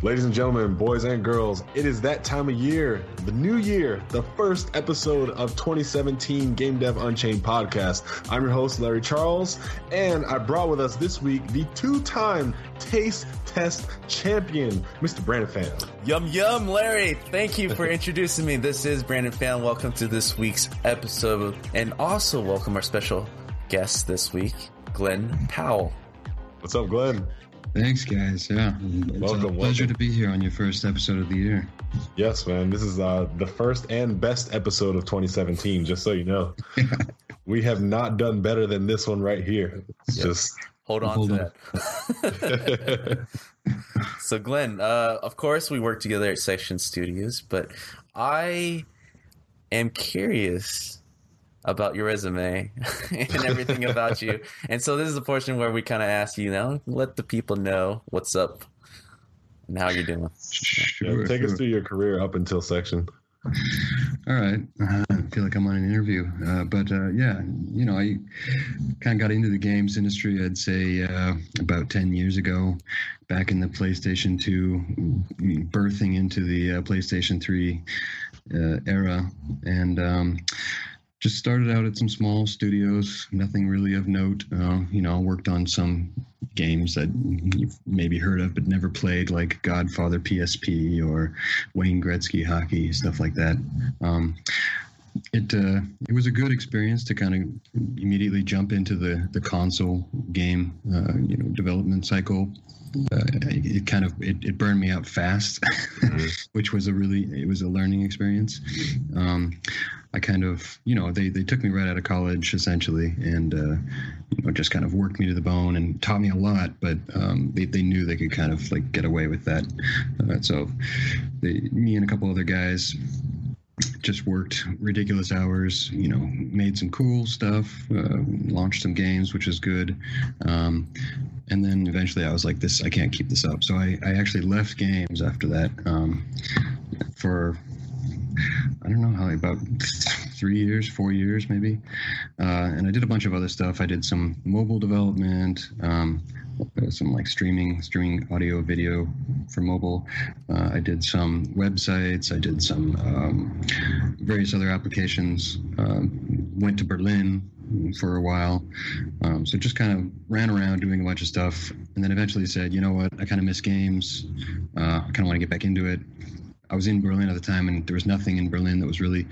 Ladies and gentlemen, boys and girls, it is that time of year, the new year, the first episode of 2017 Game Dev Unchained podcast. I'm your host, Larry Charles, and I brought with us this week the two time taste test champion, Mr. Brandon Fan. Yum, yum, Larry. Thank you for introducing me. This is Brandon Fan. Welcome to this week's episode, and also welcome our special guest this week, Glenn Powell. What's up, Glenn? Thanks, guys. Yeah, it's Welcome, a pleasure welcome. to be here on your first episode of the year. Yes, man. This is uh, the first and best episode of 2017, just so you know. we have not done better than this one right here. It's Yep. just. Hold on Hold to on. that. so, Glenn, uh, of course, we work together at Section Studios, but I am curious about your resume and everything about you. And so, this is the portion where we kind of ask you, you know, let the people know what's up and how you're doing. Yeah, Sure, take us through your career up until section. All right. Uh, I feel like I'm on an interview. Uh, but uh, yeah, you know, I kind of got into the games industry, I'd say, uh, about 10 years ago, back in the PlayStation 2, birthing into the uh, PlayStation 3 uh, era. And um, just started out at some small studios, nothing really of note. Uh, you know, worked on some games that you've maybe heard of but never played, like Godfather PSP or Wayne Gretzky hockey, stuff like that. Um, it uh, it was a good experience to kind of immediately jump into the the console game, uh, you know, development cycle. Uh, it, it kind of it, it burned me out fast, which was a really it was a learning experience. Um, I kind of you know they, they took me right out of college essentially, and uh, you know just kind of worked me to the bone and taught me a lot. But um, they they knew they could kind of like get away with that, uh, so they, me and a couple other guys just worked ridiculous hours you know made some cool stuff uh, launched some games which was good um, and then eventually i was like this i can't keep this up so i, I actually left games after that um, for i don't know how about three years four years maybe. Uh, and i did a bunch of other stuff. I did some mobile development um, some like streaming streaming audio video for mobile. Uh, i did some websites. I did some um, various other applications. Um, went to berlin for a while. Um, so just kind of ran around doing a bunch of stuff. And then eventually said you know what? I kind of miss games. Uh, i kind of want to get back into it I was in Berlin at the time, and there was nothing in Berlin that was really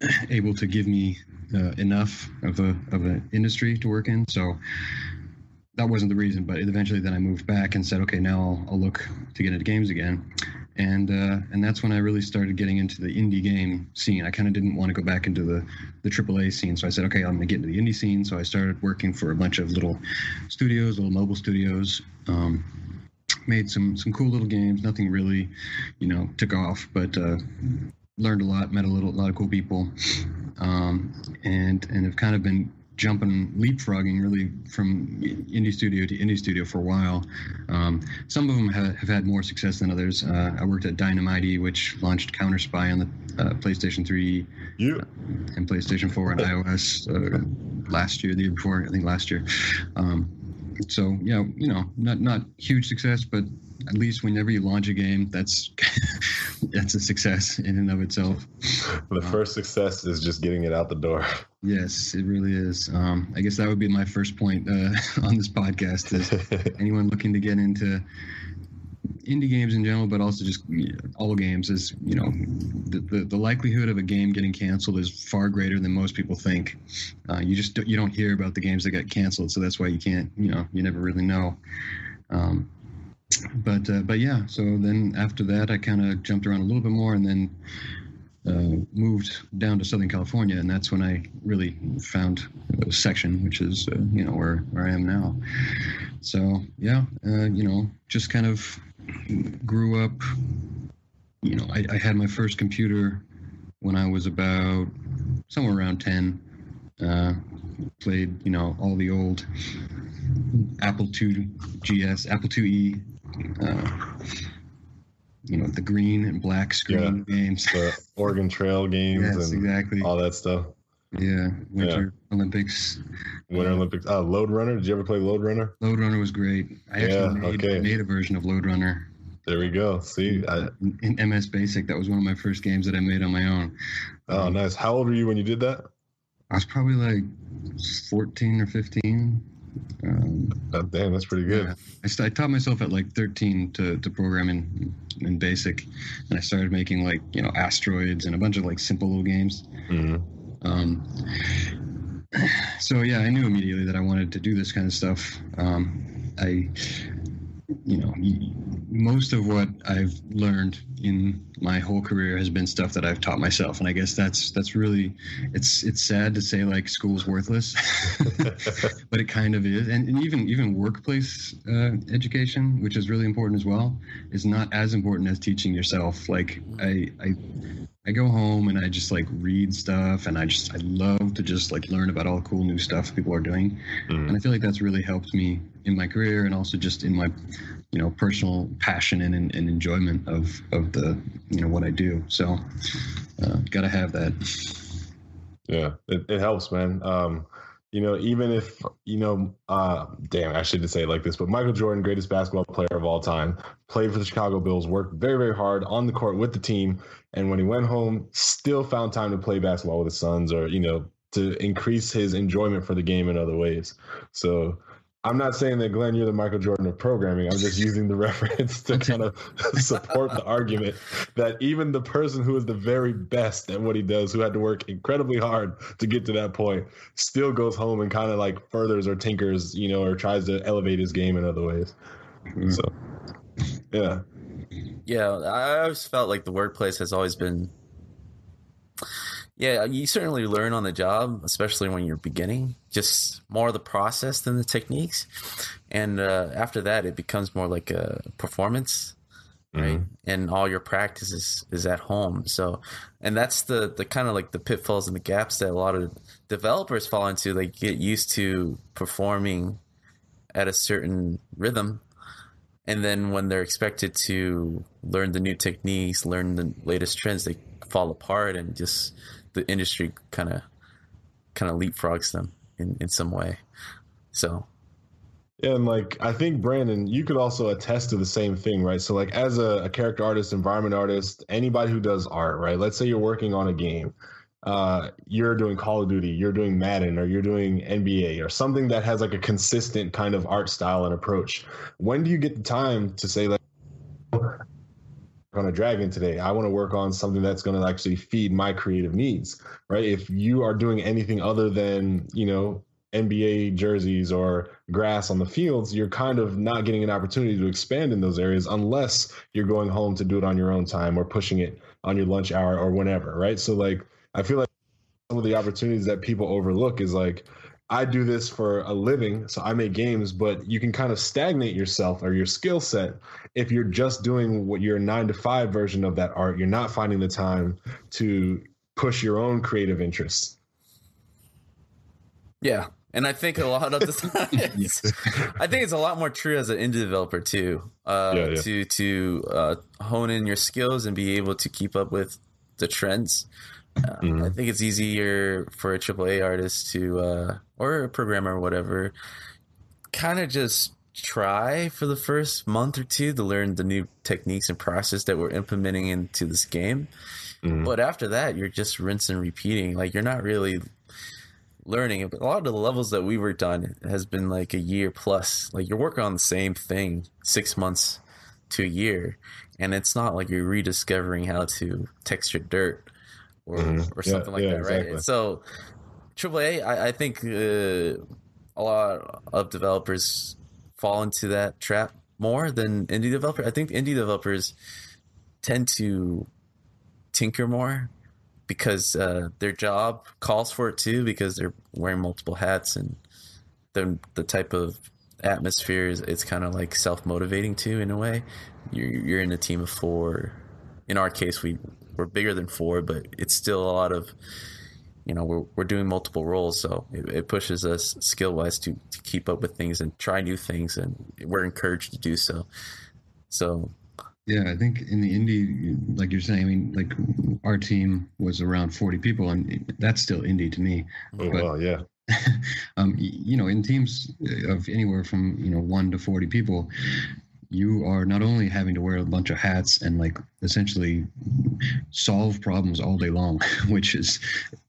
able to give me uh, enough of a of an industry to work in. So that wasn't the reason. But eventually, then I moved back and said, okay, now I'll, I'll look to get into games again. And uh, and that's when I really started getting into the indie game scene. I kind of didn't want to go back into the the AAA scene, so I said, okay, I'm gonna get into the indie scene. So I started working for a bunch of little studios, little mobile studios. Um, made some some cool little games. Nothing really, you know, took off, but uh, learned a lot. Met a little lot of cool people, um, and and have kind of been jumping leapfrogging really from indie studio to indie studio for a while. Um, some of them have, have had more success than others. Uh, I worked at Dynamighty, which launched Counter Spy on the uh, PlayStation 3 You. and PlayStation 4 and iOS uh, last year, the year before, I think last year. Um, so yeah, you know, not not huge success, but at least whenever you launch a game, that's that's a success in and of itself. The first success is just getting it out the door. Yes, it really is. Um, I guess that would be my first point uh, on this podcast: is anyone looking to get into indie games in general, but also just all games is you know the, the the likelihood of a game getting canceled is far greater than most people think. Uh, you just don't, you don't hear about the games that got canceled, so that's why you can't you know you never really know. Um, but uh, but yeah, so then after that, I kind of jumped around a little bit more, and then uh, moved down to Southern California, and that's when I really found a section, which is uh, you know where where I am now. So yeah, uh, you know, just kind of grew up. You know, I, I, had my first computer when I was about somewhere around ten. Uh, played you know all the old Apple II GS, Apple IIe. Uh, you know the green and black screen yeah. games, the Oregon Trail games, yes, and exactly all that stuff. Yeah, Winter yeah. Olympics. Winter Olympics. Uh, Lode Runner. Did you ever play Lode Runner? Lode Runner was great. I actually yeah, made, okay. made a version of Lode Runner. There we go. See, I, in MS Basic, that was one of my first games that I made on my own. Oh, um, nice. How old were you when you did that? I was probably like 14 or 15. Um, oh, damn, that's pretty good. Yeah. I, st- I, taught myself at like 13 to, to program in, in BASIC, and I started making like you know asteroids and a bunch of like simple little games. Mm-hmm. Um, so yeah, I knew immediately that I wanted to do this kind of stuff. Um, I you know, most of what I've learned in my whole career has been stuff that I've taught myself, and I guess that's that's really it's it's sad to say like school's worthless, but it kind of is, and, and even even workplace uh, education, which is really important as well, is not as important as teaching yourself. Like I I I go home and I just like read stuff and I just I love to just like learn about all the cool new stuff people are doing. Mm. And I feel like that's really helped me in my career and also just in my you know personal passion and, and, enjoyment of of the you know what I do. So uh, gotta have that. Yeah, it, it helps, man. Um, you know, even if you know, uh, damn, I shouldn't say it like this, but Michael Jordan, greatest basketball player of all time, played for the Chicago Bulls, worked very, very hard on the court with the team, and when he went home, still found time to play basketball with his sons, or you know, to increase his enjoyment for the game in other ways. So I'm not saying that Glenn, you're the Michael Jordan of programming. I'm just using the reference to kind of support the argument that even the person who is the very best at what he does, who had to work incredibly hard to get to that point, still goes home and kind of like furthers or tinkers, you know, or tries to elevate his game in other ways. Mm-hmm. So, yeah. Yeah, I always felt like the workplace has always been yeah, you certainly learn on the job, especially when you're beginning. Just more of the process than the techniques, and uh, after that, it becomes more like a performance, right? Mm-hmm. And all your practice is, is at home. So, and that's the the kind of like the pitfalls and the gaps that a lot of developers fall into. They get used to performing at a certain rhythm, and then when they're expected to learn the new techniques, learn the latest trends, they fall apart and just the industry kind of kind of leapfrogs them in, in some way. So yeah, and like I think Brandon, you could also attest to the same thing, right? So like as a, a, character artist, environment artist, anybody who does art, right? Let's say you're working on a game, uh, you're doing Call of Duty, you're doing Madden, or you're doing NBA, or something that has like a consistent kind of art style and approach. When do you get the time to say like, on a dragon today. I want to work on something that's going to actually feed my creative needs, right? If you are doing anything other than, you know, NBA jerseys or grass on the fields, you're kind of not getting an opportunity to expand in those areas unless you're going home to do it on your own time or pushing it on your lunch hour or whenever, right? So like I feel like some of the opportunities that people overlook is like I do this for a living, so I make games, but you can kind of stagnate yourself or your skill set if you're just doing what your nine to five version of that art. You're not finding the time to push your own creative interests. Yeah. And I think a lot of the time, I think it's a lot more true as an indie developer too, uh, yeah, yeah. to to uh, hone in your skills and be able to keep up with the trends mm-hmm. I think it's easier for a AAA artist to, uh, or a programmer or whatever, kind of just try for the first month or two to learn the new techniques and process that we're implementing into this game. Mm-hmm. But after that, you're just rinsing and repeating. Like you're not really learning. A lot of the levels that we worked on has been like a year plus. Like you're working on the same thing six months to a year, and it's not like you're rediscovering how to texture dirt or mm-hmm. or something yeah, like yeah, that, right? Exactly. So AAA, I, I think uh, a lot of developers fall into that trap more than indie developers. I think indie developers tend to tinker more because uh, their job calls for it too because they're wearing multiple hats and the the type of atmosphere is it's kind of like self motivating too in a way. You're you're in a team of four. In our case, we we're bigger than four, but it's still a lot of you know we're we're doing multiple roles, so it, it pushes us skill wise to to keep up with things and try new things, and we're encouraged to do so. So Yeah, I think in the indie, like you're saying, I mean, like our team was around 40 people, and that's still indie to me. Oh, But- well, yeah. um, you know, in teams of anywhere from you know one to 40 people, you are not only having to wear a bunch of hats and like essentially solve problems all day long, which is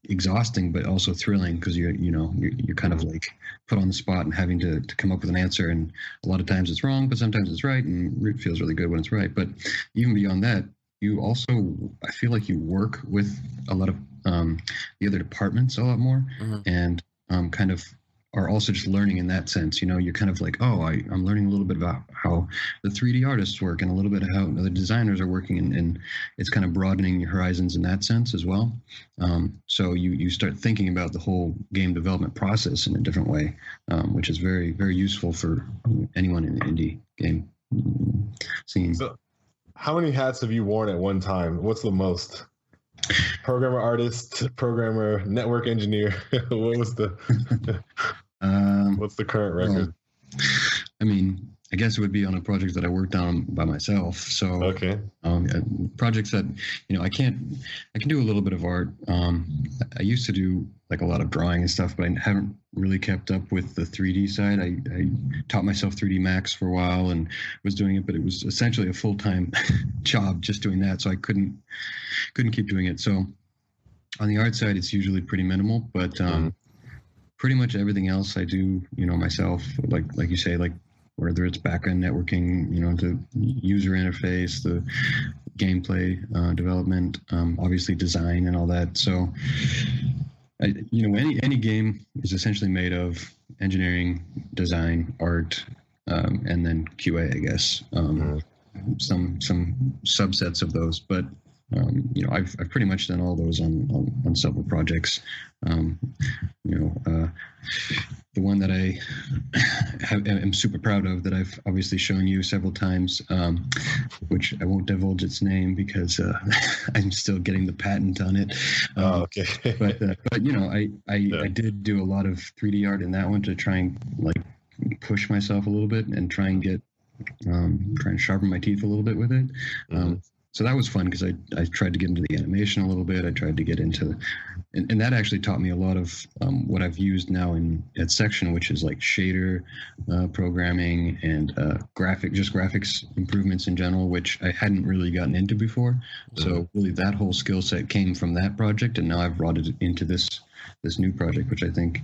exhausting but also thrilling because you're you know you're, you're kind of like put on the spot and having to, to come up with an answer and a lot of times it's wrong but sometimes it's right and it feels really good when it's right but even beyond that you also i feel like you work with a lot of um, the other departments a lot more Mhm. and um, kind of are also just learning in that sense. You know, you're kind of like, oh, I, I'm learning a little bit about how the 3D artists work and a little bit of how the designers are working, and, and it's kind of broadening your horizons in that sense as well. Um, so you you start thinking about the whole game development process in a different way, um, which is very very useful for anyone in the indie game scene. So, how many hats have you worn at one time? What's the most? Programmer, artist, programmer, network engineer. what was the Um, what's the current record? I mean, I guess it would be on a project that I worked on by myself. So Okay. um, uh, projects that you know I can't I can do a little bit of art. Um, I used to do like a lot of drawing and stuff, but I haven't really kept up with the 3D side. I, I taught myself 3D Max for a while and was doing it, but it was essentially a full time job just doing that, so I couldn't couldn't keep doing it. So on the art side, it's usually pretty minimal, but um, pretty much everything else I do, you know, myself. Like like you say, like whether it's backend networking, you know, the user interface, the gameplay uh, development, um, obviously design and all that. So, I, you know, any any game is essentially made of engineering, design, art, um, and then QA, I guess. Um, Some some subsets of those, but um, you know, I've, I've pretty much done all those on, on, on several projects. Um, you know, uh, the one that I have, am super proud of that I've obviously shown you several times, um, which I won't divulge its name because uh, I'm still getting the patent on it. Um, Oh, okay. but uh, but you know, I I, Yeah. I did do a lot of 3D art in that one to try and like push myself a little bit and try and get um, try and sharpen my teeth a little bit with it. Um, so that was fun because I, I tried to get into the animation a little bit. I tried to get into, and, and that actually taught me a lot of um, what I've used now in at Section, which is like shader uh, programming and uh, graphic, just graphics improvements in general, which I hadn't really gotten into before. So really, that whole skill set came from that project, and now I've brought it into this this new project, which I think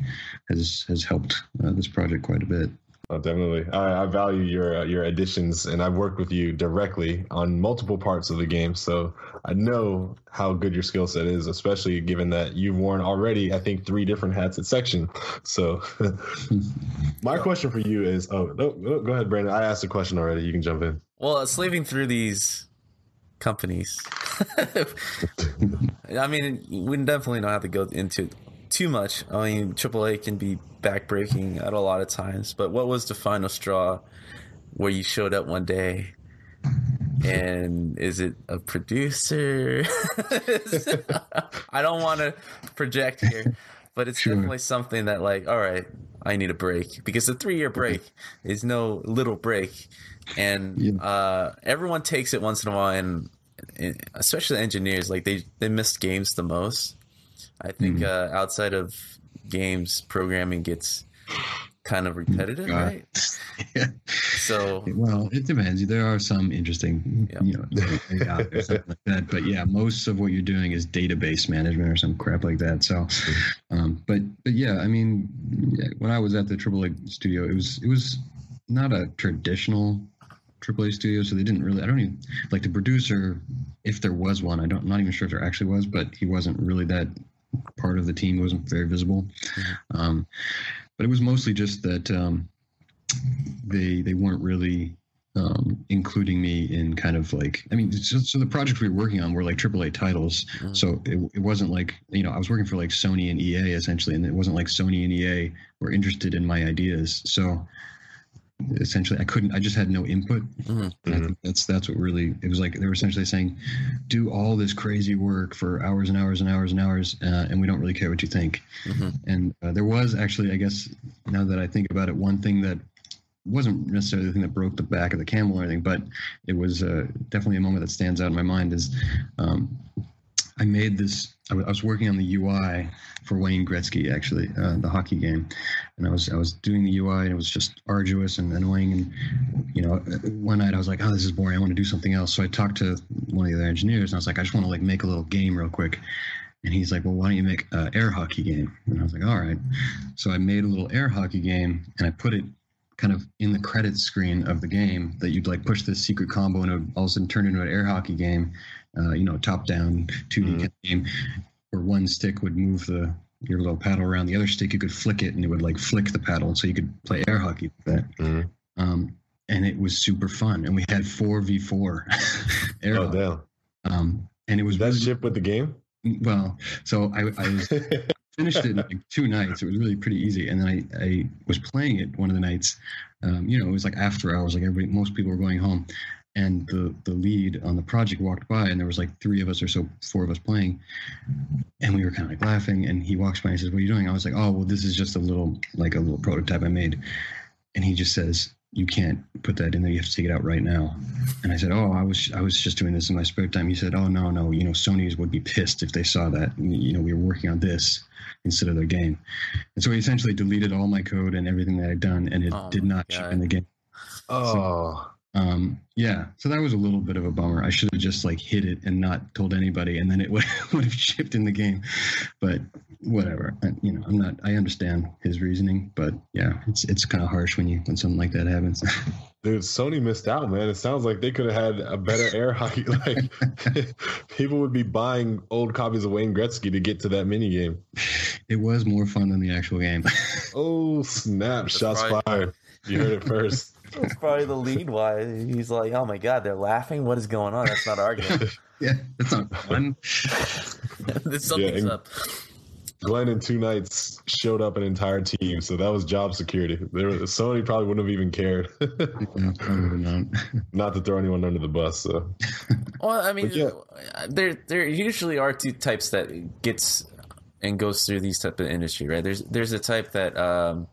has has helped uh, this project quite a bit. Oh, definitely. I, I value your uh, your additions, and I've worked with you directly on multiple parts of the game, so I know how good your skill set is, especially given that you've worn already, I think, three different hats at section. So, my question for you is, oh, no, no, go ahead, Brandon. I asked a question already. You can jump in. Well, slaving through these companies, I mean, we definitely don't have to go into too much. I mean, AAA can be backbreaking at a lot of times, but what was the final straw where you showed up one day? And is it a producer? I don't want to project here, but it's Sure. definitely something that, like, all right, I need a break because the three year break is no little break, and Yeah. uh, everyone takes it once in a while, and, and especially engineers, like they they miss games the most. I think uh, outside of games, programming gets kind of repetitive, God. right? So Well, it depends. There are some interesting, Yeah. you know, things out there, something like that. But yeah, most of what you're doing is database management or some crap like that. So, um, but but yeah, I mean, yeah, when I was at the AAA studio, it was it was not a traditional AAA studio, so they didn't really. I don't even like the producer, if there was one. I don't. I'm not even sure if there actually was, but he wasn't really that part of the team. Wasn't very visible. Um, but it was mostly just that um, they they weren't really um, including me in kind of like I mean, so, so the projects we were working on were like AAA titles, Mhm. so it, it wasn't like you know I was working for like Sony and EA essentially, and it wasn't like Sony and EA were interested in my ideas. So essentially, I couldn't. I just had no input. Mhm. And I think that's that's what really it was like. They were essentially saying, do all this crazy work for hours and hours and hours and hours, uh, and we don't really care what you think. Mhm. And uh, there was actually, I guess, now that I think about it, one thing that wasn't necessarily the thing that broke the back of the camel or anything, but it was uh, definitely a moment that stands out in my mind. Is um, I made this. I was working on the UI for Wayne Gretzky, actually, uh, the hockey game, and I was I was doing the UI, and it was just arduous and annoying. And you know, uh, one night I was like, "Oh, this is boring. I want to do something else." So I talked to one of the other engineers, and I was like, "I just want to like make a little game real quick." And he's like, "Well, why don't you make an air hockey game?" And I was like, "All right." So I made a little air hockey game, and I put it kind of in the credits screen of the game that you'd like push this secret combo and it would all of a sudden turn into an air hockey game, uh, you know, top down 2D Mhm. kind of game where one stick would move the your little paddle around, the other stick you could flick it and it would like flick the paddle, so you could play air hockey with that. Mhm. Um, and it was super fun, and we had four v four air Oh damn! Um, and it was That really, ship with the game. well. So I, I was finished it in like two nights. It was really pretty easy. And then I, I was playing it one of the nights. Um, you know, it was like after hours, like everybody, most people were going home. And the, the lead on the project walked by, and there was like three of us or so, four of us playing. And we were kind of like laughing. And he walks by and he says, What are you doing? I was like, Oh, well, this is just a little, like a little prototype I made. And he just says, You can't put that in there. You have to take it out right now. And I said, "Oh, I was I was just doing this in my spare time." He said, "Oh no, no, you know, Sony's would be pissed if they saw that. You know, we were working on this instead of their game." And so he essentially deleted all my code and everything that I'd done, and it Oh did my not ship in the game. oh, Um, yeah, so that was a little bit of a bummer. I should have just like hid it and not told anybody, and then it would would have shipped in the game. But whatever, I, you know, I'm not. I understand his reasoning, but yeah, it's it's kind of harsh when you when something like that happens. dude, Sony missed out, man. It sounds like they could have had a better air hockey. Like people would be buying old copies of Wayne Gretzky to get to that mini game. it was more fun than the actual game. Oh snap! Shots right. fired. You heard it first. That's probably the lead why he's like, oh my god, they're laughing. What is going on? That's not our game. yeah, that's not fun. Something's and- up. Glenn in two nights showed up an entire team, so that was job security. There, was- Sony probably wouldn't have even cared. Not. Not to throw anyone under the bus. So Well, I mean, yeah. there there usually are two types that gets and goes through these type of industry, right? There's there's a type that um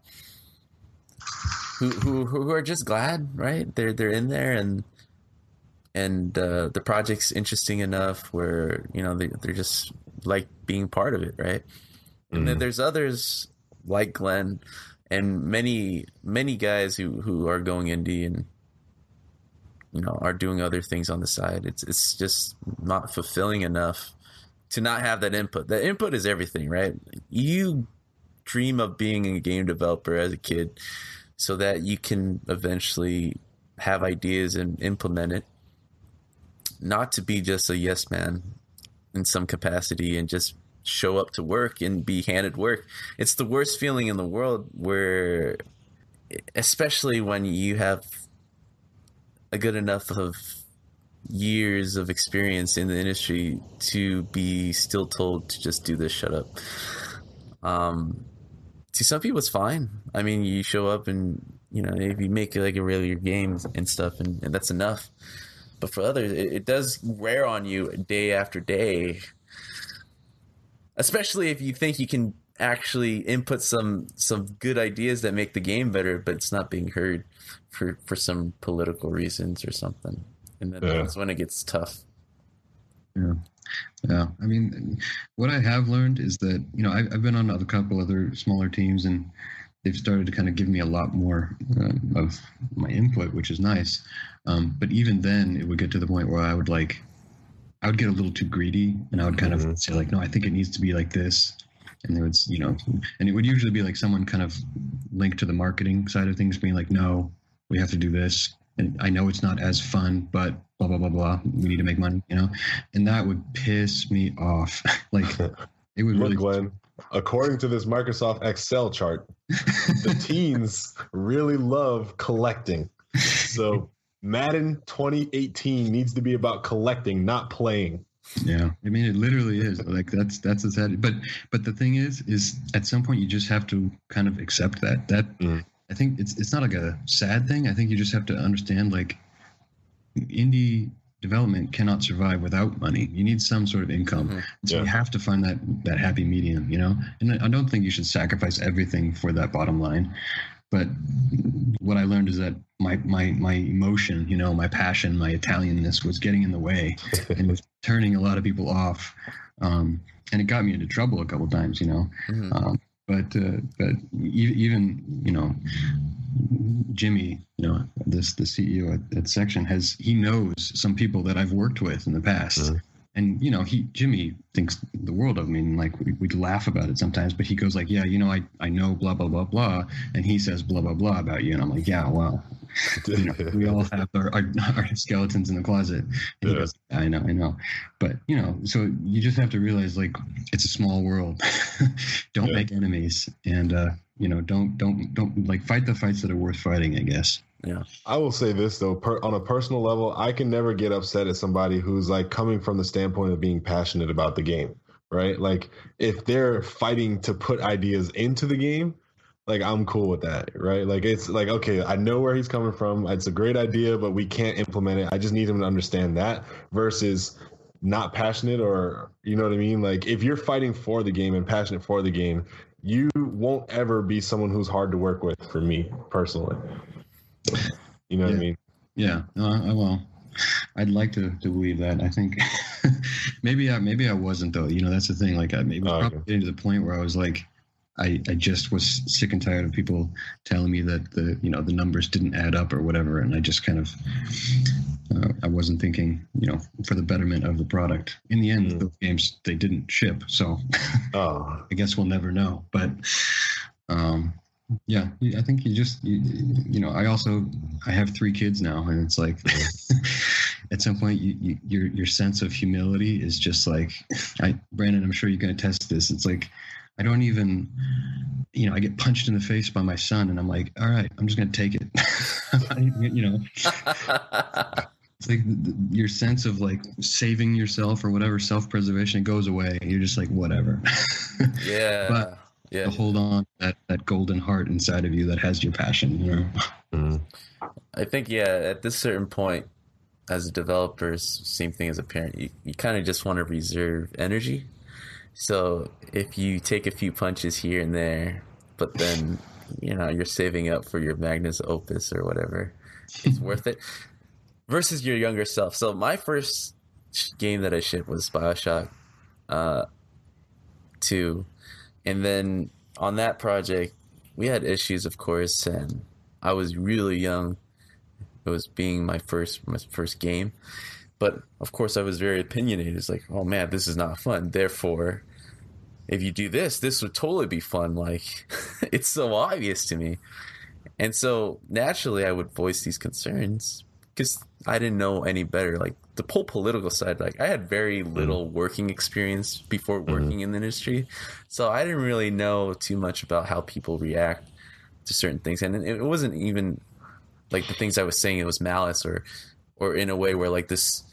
who who who are just glad, right? They're they're in there and and uh, the project's interesting enough where you know they they're just like being part of it, right? And then Mhm. there's others like Glenn and many many guys who who are going indie and you know are doing other things on the side. It's it's just not fulfilling enough to not have that input. The input is everything, right? You dream of being a game developer as a kid so that you can eventually have ideas and implement it. Not to be just a yes man in some capacity and just show up to work and be handed work. It's the worst feeling in the world where especially when you have a good enough of years of experience in the industry to be still told to just do this shut up um to some people it's fine. I mean you show up and you know if you make like a regular game and stuff and, and that's enough. But for others it, it does wear on you day after day. Especially if you think you can actually input some some good ideas that make the game better but it's not being heard for for some political reasons or something. And then Yeah. that's when it gets tough. Yeah, I mean, what I have learned is that you know I've, I've been on a couple other smaller teams, and they've started to kind of give me a lot more um, of my input, which is nice. Um, but even then, it would get to the point where I would like, I would get a little too greedy, and I would kind Mhm. of say like, no, I think it needs to be like this, and there would you know, and it would usually be like someone kind of linked to the marketing side of things, being like, no, we have to do this. And I know it's not as fun, but blah blah blah blah. We need to make money, you know, and that would piss me off. like it would look, really. Glenn. According to this Microsoft Excel chart, the teens really love collecting. So Madden 2018 needs to be about collecting, not playing. Yeah, I mean, it literally is like that's that's a sad. But but the thing is, is at some point you just have to kind of accept that. That Mm. I think it's it's not like a sad thing. I think you just have to understand like indie development cannot survive without money. You need some sort of income. Mhm. So Yeah. you have to find that that happy medium, you know. And I don't think you should sacrifice everything for that bottom line. But what I learned is that my my my emotion, you know, my passion, my Italianness was getting in the way and was turning a lot of people off. Um, and it got me into trouble a couple times, you know. Mhm. Um, but uh, but even you know Jimmy, you know this the CEO at, at Section has he knows some people that I've worked with in the past, and you know he Jimmy thinks the world of me, and like we, we'd laugh about it sometimes. But he goes like, yeah, you know, I I know blah blah blah blah, and he says blah blah blah about you, and I'm like, yeah, well, you know, we all have our, our, our skeletons in the closet. And he Yeah. goes, I know, I know. But, you know, so you just have to realize like it's a small world. don't Yeah. make enemies and, uh, you know, don't, don't, don't like fight the fights that are worth fighting, I guess. Yeah. I will say this though, per, on a personal level, I can never get upset at somebody who's like coming from the standpoint of being passionate about the game, right? Like if they're fighting to put ideas into the game, like I'm cool with that, right? Like it's like okay, I know where he's coming from. It's a great idea, but we can't implement it. I just need him to understand that versus not passionate or you know what I mean? Like if you're fighting for the game and passionate for the game, you won't ever be someone who's hard to work with for me personally. You know what I mean? Yeah. No, I, will. I'd like to, to believe that. I think maybe I, maybe I wasn't though. You know, that's the thing. Like I maybe Oh, okay. getting to the point where I was like, I, I just was sick and tired of people telling me that the you know the numbers didn't add up or whatever, and I just kind of uh, I wasn't thinking you know for the betterment of the product. In the end, Mm. those games they didn't ship, so Oh, I guess we'll never know. But um, yeah, I think you just you, you know I also I have three kids now, and it's like at some point you, you, your your sense of humility is just like I Brandon, I'm sure you can attest to test this. It's like I don't even you know I get punched in the face by my son, and I'm like, all right, I'm just gonna take it. you know, it's like your sense of like saving yourself or whatever self preservation goes away. You're just like whatever. yeah. But- yeah. to hold on that that golden heart inside of you that has your passion. You know. mm, I think yeah, at this certain point, as a developer, same thing as a parent, you, you kind of just want to reserve energy. So if you take a few punches here and there, but then you know you're saving up for your magnus opus or whatever, it's worth it. Versus your younger self. So my first game that I shipped was Bioshock uh, Two, and then on that project we had issues, of course, and I was really young. It was being my first my first game, but of course I was very opinionated. It's like, oh man, this is not fun. Therefore, if you do this, this would totally be fun. Like, it's so obvious to me, and so naturally I would voice these concerns because I didn't know any better. Like the whole political side, like I had very mm-hmm. little working experience before mm-hmm. working in the industry, so I didn't really know too much about how people react to certain things, and it wasn't even like the things I was saying. It was malice, or or in a way where like this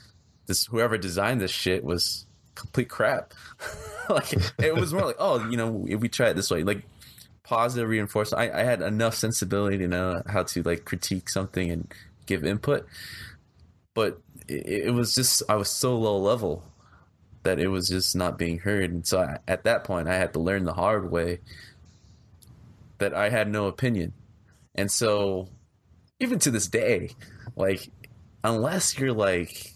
this whoever designed this shit was complete crap. like it was more like, oh, you know, if we try it this way, like positive reinforcement. I, I had enough sensibility to know how to like critique something and give input, but it, it was just I was so low level that it was just not being heard, and so I, at that point I had to learn the hard way that I had no opinion, and so even to this day, like unless you're like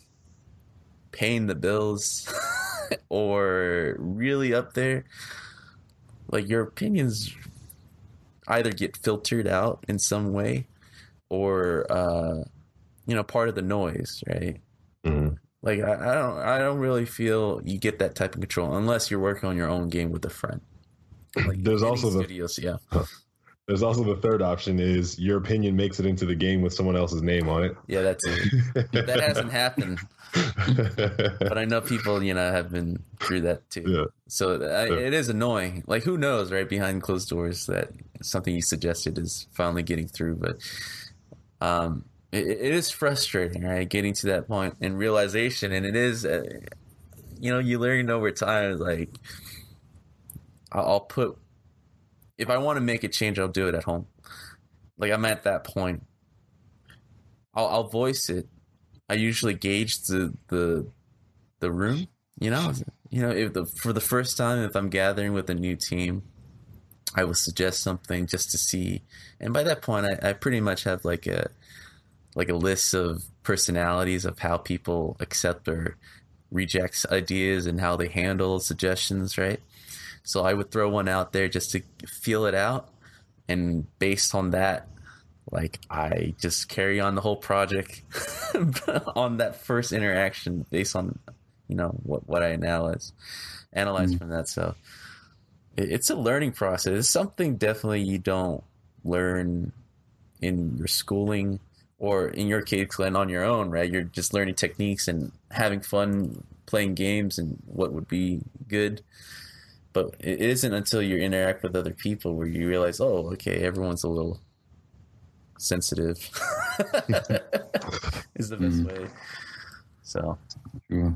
paying the bills or really up there, like your opinions either get filtered out in some way or uh you know part of the noise right? Mm. like I, I don't i don't really feel you get that type of control unless you're working on your own game with a friend. Like There's also the- studios yeah There's also the third option is your opinion makes it into the game with someone else's name on it. yeah that's it that hasn't happened but i know people you know have been through that too yeah. So I, Yeah. it is annoying. Like who knows, right? Behind closed doors, that something you suggested is finally getting through. But um, it, it is frustrating, right? Getting to that point and realization, and it is, uh, you know, you learn over time. Like, I'll, I'll put if I want to make a change, I'll do it at home. Like I'm at that point. I'll, I'll voice it. I usually gauge the the the room. You know, you know, if the for the first time, if I'm gathering with a new team, I will suggest something just to see. And by that point, I, I pretty much have like a like a list of personalities of how people accept or rejects ideas and how they handle suggestions, right? So I would throw one out there just to feel it out. And based on that, like I just carry on the whole project on that first interaction based on, you know, what, what I analyze, analyze mm-hmm. from that. So it, it's a learning process. It's something definitely you don't learn in your schooling or in your case, Glenn, on your own, right? You're just learning techniques and having fun playing games and what would be good but it isn't until you interact with other people where you realize, oh, okay, everyone's a little sensitive. is the best mm. way. So, sure.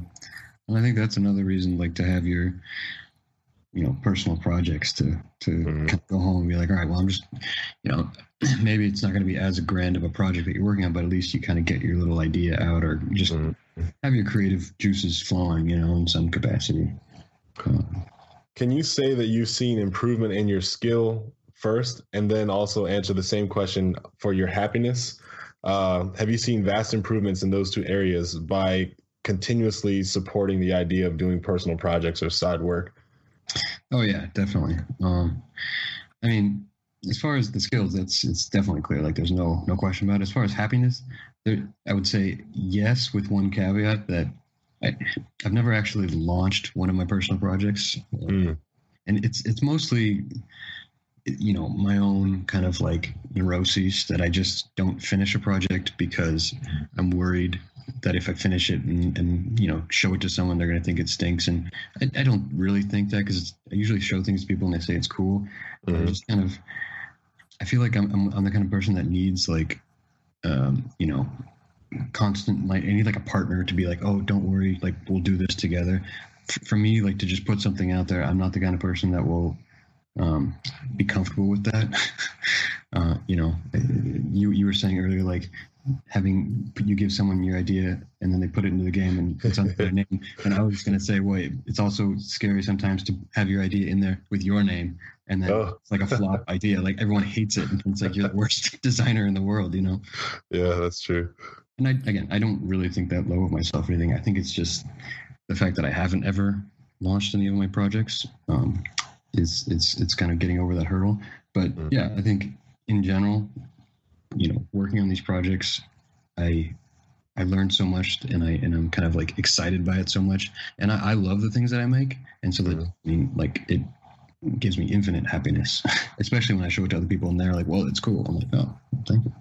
And I think that's another reason, like, to have your, you know, personal projects to to mm-hmm. go home and be like, all right, well, I'm just, you know, maybe it's not going to be as grand of a project that you're working on, but at least you kind of get your little idea out, or just mm-hmm. have your creative juices flowing, you know, in some capacity. Um, can you say that you've seen improvement in your skill first, and then also answer the same question for your happiness? Uh, have you seen vast improvements in those two areas by continuously supporting the idea of doing personal projects or side work? Oh yeah, definitely. Um, I mean, as far as the skills, that's it's definitely clear. Like there's no no question about it. As far as happiness, there, I would say yes, with one caveat that I, have never actually launched one of my personal projects, mm. and it's it's mostly you know my own kind of like neuroses that I just don't finish a project because I'm worried that if I finish it and, and you know show it to someone, they're going to think it stinks, and I, I don't really think that because I usually show things to people and they say it's cool. Mm-hmm. I just kind of I feel like I'm, I'm I'm the kind of person that needs like um, you know constant like I need like a partner to be like, oh, don't worry, like we'll do this together. For me, like to just put something out there, I'm not the kind of person that will um, be comfortable with that. uh, you know, you you were saying earlier, like having you give someone your idea and then they put it into the game and it's under their name. And I was going to say, wait, it's also scary sometimes to have your idea in there with your name and then oh. it's like a flop idea. Like everyone hates it and it's like you're the worst designer in the world, you know? Yeah, that's true and I, again, I don't really think that low of myself or anything. I think it's just the fact that I haven't ever launched any of my projects um, is it's it's kind of getting over that hurdle. But mm-hmm. yeah, I think in general, you know, working on these projects, I I learned so much, and I and I'm kind of like excited by it so much, and I, I love the things that I make, and so that mm-hmm. I mean, like it gives me infinite happiness, especially when I show it to other people and they're like, "Well, it's cool." I'm like, "Oh, thank you."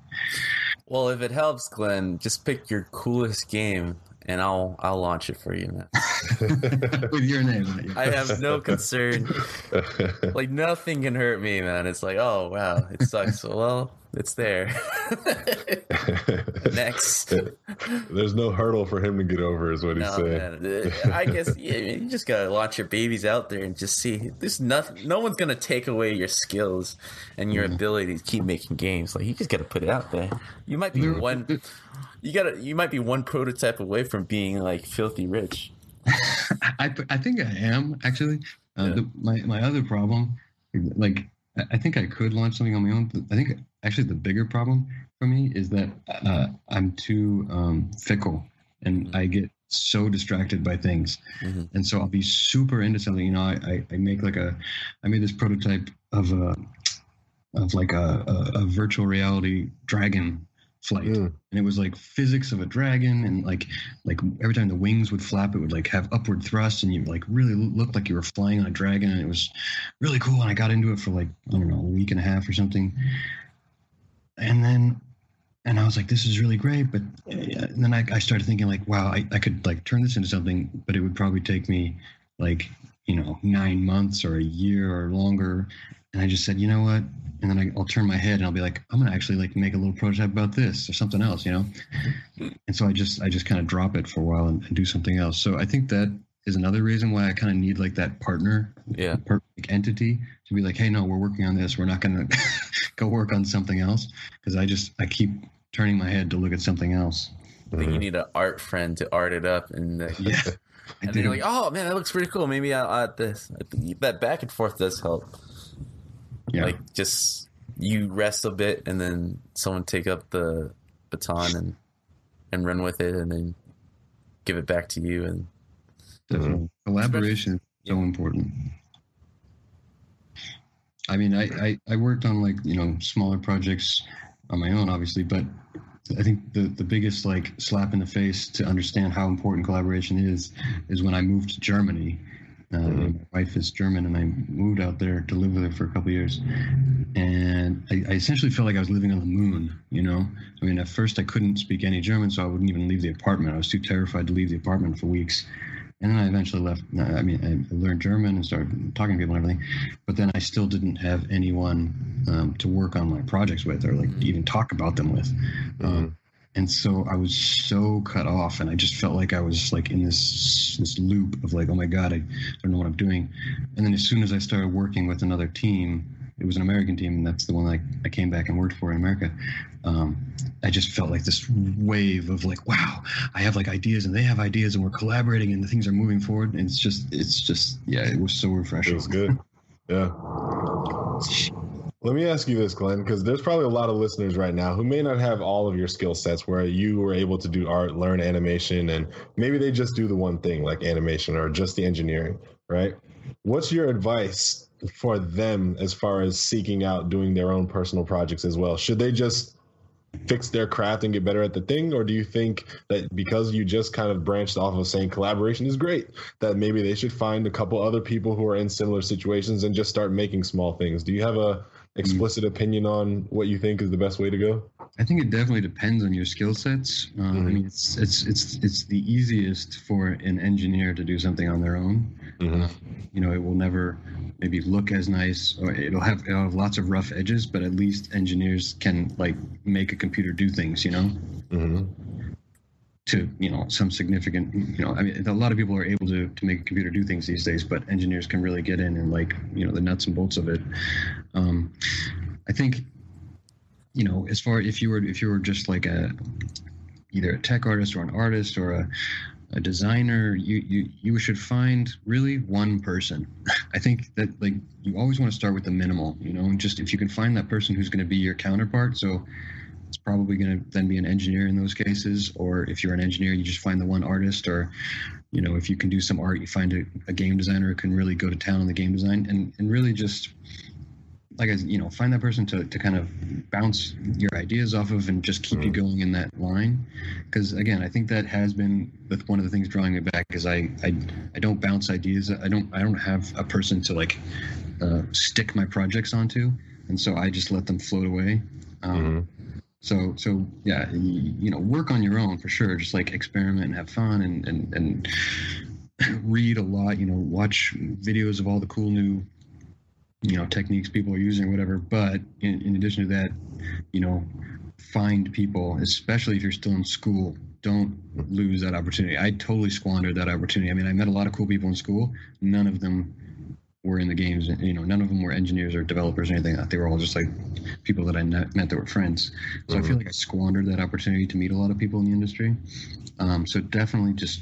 Well, if it helps, Glenn, just pick your coolest game and I'll I'll launch it for you, man. With your name. I have no concern. like nothing can hurt me, man. It's like, oh wow, it sucks. well, it's there. Next. There's no hurdle for him to get over, is what no, he's saying. Man. I guess yeah, you just gotta launch your babies out there and just see. There's nothing. No one's gonna take away your skills and your mm. ability to keep making games. Like you just gotta put it out there. You might be one. You gotta. You might be one prototype away from being like filthy rich. I I think I am actually. Uh, yeah. the, my my other problem, like I think I could launch something on my own. I think actually the bigger problem for me is that uh, I'm too um, fickle and mm-hmm. I get so distracted by things. Mm-hmm. And so I'll be super into something. You know, I, I, I, make like a, I made this prototype of a, of like a, a, a virtual reality dragon flight mm. and it was like physics of a dragon and like like every time the wings would flap it would like have upward thrust and you like really looked like you were flying on a dragon and it was really cool and i got into it for like i don't know a week and a half or something and then and i was like this is really great but uh, then I, I started thinking like wow I, I could like turn this into something but it would probably take me like you know nine months or a year or longer and I just said, you know what? And then I, I'll turn my head and I'll be like, I'm gonna actually like make a little prototype about this or something else, you know. And so I just I just kind of drop it for a while and, and do something else. So I think that is another reason why I kind of need like that partner, Yeah. perfect entity to be like, hey, no, we're working on this. We're not gonna go work on something else because I just I keep turning my head to look at something else. I think you need an art friend to art it up, and uh, Yeah, and then you're like, oh man, that looks pretty cool. Maybe I'll add this. I think That back and forth does help. Yeah. Like just you rest a bit, and then someone take up the baton and and run with it, and then give it back to you. And Definitely. Mm-hmm. Collaboration is so important. I mean, I, I, I worked on like, you know, smaller projects on my own, obviously, but I think the, the biggest like slap in the face to understand how important collaboration is, is when I moved to Germany. Uh, My wife is German, and I moved out there to live with her for a couple years. And I, I essentially felt like I was living on the moon, you know? I mean, at first I couldn't speak any German, so I wouldn't even leave the apartment. I was too terrified to leave the apartment for weeks. And then I eventually left. I mean, I learned German and started talking to people and everything. But then I still didn't have anyone um, to work on my projects with or like even talk about them with. Um, and so I was so cut off, and I just felt like I was like in this this loop of like, oh my god, I don't know what I'm doing. And then as soon as I started working with another team, it was an American team, and that's the one I, I came back and worked for in America. Um, I just felt like this wave of like, wow, I have like ideas, and they have ideas, and we're collaborating, and the things are moving forward. And it's just, it's just, yeah, it was so refreshing. It was good. Yeah. Let me ask you this, Glenn, because there's probably a lot of listeners right now who may not have all of your skill sets where you were able to do art, learn animation, and maybe they just do the one thing like animation or just the engineering, right? What's your advice for them as far as seeking out doing their own personal projects as well? Should they just fix their craft and get better at the thing or do you think that because you just kind of branched off of saying collaboration is great that maybe they should find a couple other people who are in similar situations and just start making small things do you have a explicit opinion on what you think is the best way to go I think it definitely depends on your skill sets. Uh, I Mhm. mean, it's it's it's it's the easiest for an engineer to do something on their own. You know, it will never maybe look as nice, or it'll have it'll have lots of rough edges, but at least engineers can like make a computer do things. You know, hmm to you know some significant. You know, I mean, a lot of people are able to to make a computer do things these days, but engineers can really get in and like you know the nuts and bolts of it. Um, I think you know, as far if you were if you were just like a either a tech artist or an artist or a, a designer, you, you you should find really one person. I think that like you always want to start with the minimal, you know, and just if you can find that person who's going to be your counterpart, so it's probably going to then be an engineer in those cases, or if you're an engineer, you just find the one artist, or you know, if you can do some art, you find a, a game designer who can really go to town on the game design, and and really just like I, you know, find that person to, to kind of bounce your ideas off of and just keep you going in that line. Because again, I think that has been one of the things drawing me back is I, I I don't bounce ideas. I don't I don't have a person to like uh, stick my projects onto, and so I just let them float away. Um, So so yeah, you, you know, work on your own for sure. Just like experiment and have fun and and and read a lot. You know, watch videos of all the cool new you know techniques people are using or whatever but in, in addition to that you know find people especially if you're still in school don't lose that opportunity. I totally squandered that opportunity. I mean i met a lot of cool people in school. None of them were in the games you know none of them were engineers or developers or anything like that. They were all just like people that i met met that were friends. So i feel like i squandered that opportunity to meet a lot of people in the industry. Um, so definitely just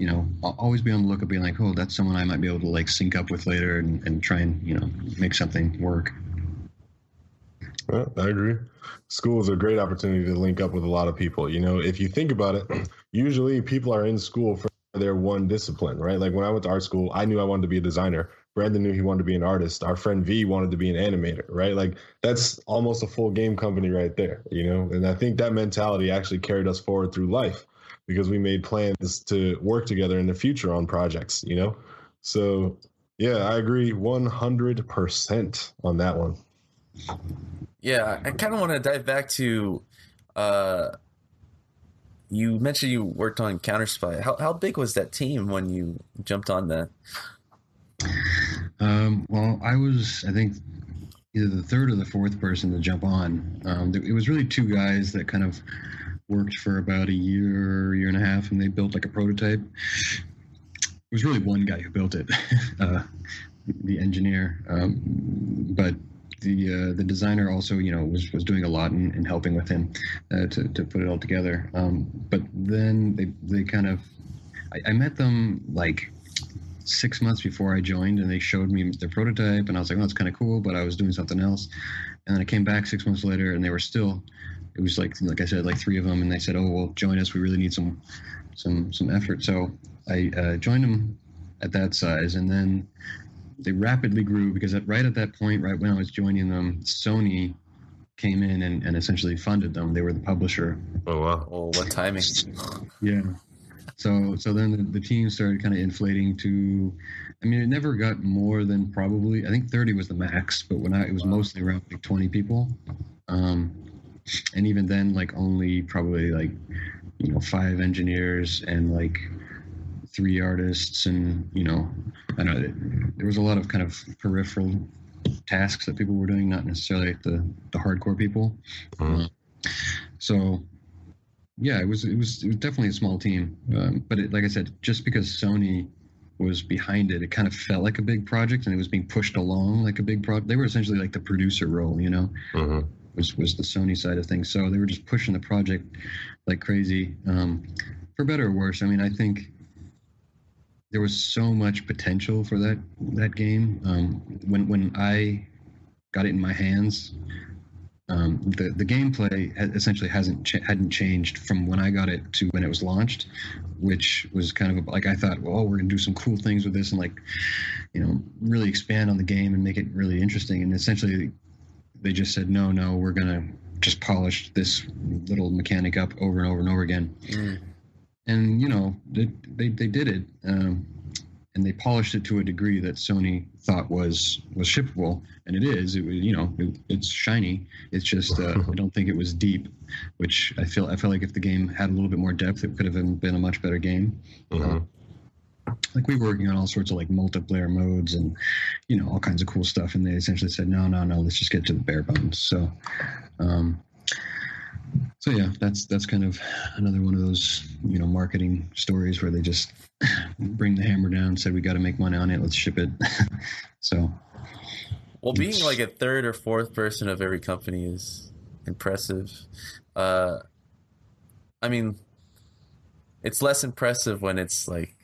you know, I'll always be on the lookout, being like, oh, that's someone I might be able to like sync up with later and, and try and you know make something work. Well, I agree. School is a great opportunity to link up with a lot of people. You know, if you think about it, usually people are in school for their one discipline, right? Like when I went to art school, I knew I wanted to be a designer. Brandon knew he wanted to be an artist. Our friend V wanted to be an animator, right? Like that's almost a full game company right there, you know? And I think that mentality actually carried us forward through life because we made plans to work together in the future on projects, you know? So, yeah, I agree 100% on that one. Yeah, I kind of want to dive back to. Uh, you mentioned you worked on CounterSpy. How how big was that team when you jumped on that? Um, well, I was, I think, either the third or the fourth person to jump on. Um, it was really two guys that kind of worked for about a year, year and a half, and they built like a prototype. It was really one guy who built it, uh, the engineer, um, but the uh, the designer also you know was, was doing a lot in helping with him uh, to, to put it all together. Um, but then they they kind of I, I met them like six months before I joined, and they showed me their prototype, and I was like, "Oh, that's kind of cool," but I was doing something else. And then I came back six months later, and they were still. It was like, like I said, like three of them, and they said, "Oh, well, join us. We really need some, some, some effort." So I uh, joined them at that size, and then they rapidly grew because at, right at that point, right when I was joining them, Sony came in and, and essentially funded them. They were the publisher. Oh wow! Oh, what timing! Yeah. So so then the, the team started kind of inflating to, I mean, it never got more than probably I think 30 was the max, but when I it was wow. mostly around like 20 people, um, and even then like only probably like you know five engineers and like three artists and you know i know there was a lot of kind of peripheral tasks that people were doing not necessarily the the hardcore people mm-hmm. uh, so yeah it was it was it was definitely a small team um, but it, like i said just because sony was behind it it kind of felt like a big project and it was being pushed along like a big project they were essentially like the producer role you know mm-hmm. Was was the sony side of things so they were just pushing the project like crazy um, for better or worse i mean i think there was so much potential for that that game. Um, when when I got it in my hands, um, the the gameplay essentially hasn't ch- hadn't changed from when I got it to when it was launched, which was kind of like I thought, well, we're gonna do some cool things with this and like, you know, really expand on the game and make it really interesting. And essentially, they just said, no, no, we're gonna just polish this little mechanic up over and over and over again. Mm and you know they they, they did it um, and they polished it to a degree that Sony thought was was shippable and it is it was you know it, it's shiny it's just uh, I don't think it was deep which I feel I feel like if the game had a little bit more depth it could have been a much better game mm-hmm. uh, like we were working on all sorts of like multiplayer modes and you know all kinds of cool stuff and they essentially said no no no let's just get to the bare bones so um, so yeah, that's that's kind of another one of those you know marketing stories where they just bring the hammer down, said we got to make money on it, let's ship it. so, well, being like a third or fourth person of every company is impressive. Uh, I mean, it's less impressive when it's like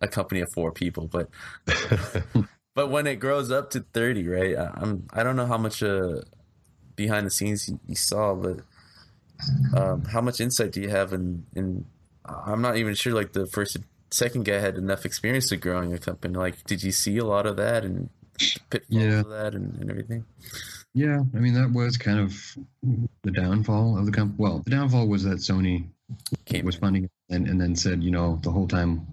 a company of four people, but but when it grows up to thirty, right? I'm I don't know how much uh behind the scenes you, you saw, but um, how much insight do you have in in? I'm not even sure. Like the first, second guy had enough experience to growing a company. Like, did you see a lot of that and pitfalls yeah. of that and, and everything? Yeah, I mean that was kind of the downfall of the company. Well, the downfall was that Sony Came was funding and, and then said, you know, the whole time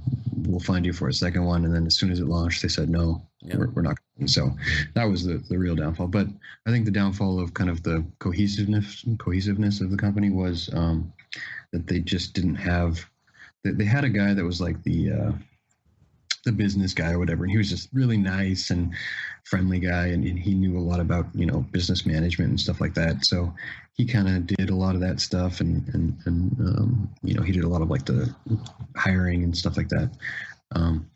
we'll find you for a second one. And then as soon as it launched, they said, no, yep. we're, we're not. So that was the, the real downfall. But I think the downfall of kind of the cohesiveness cohesiveness of the company was um, that they just didn't have. They, they had a guy that was like the uh, the business guy or whatever, and he was just really nice and friendly guy, and, and he knew a lot about you know business management and stuff like that. So he kind of did a lot of that stuff, and and and um, you know he did a lot of like the hiring and stuff like that. Um,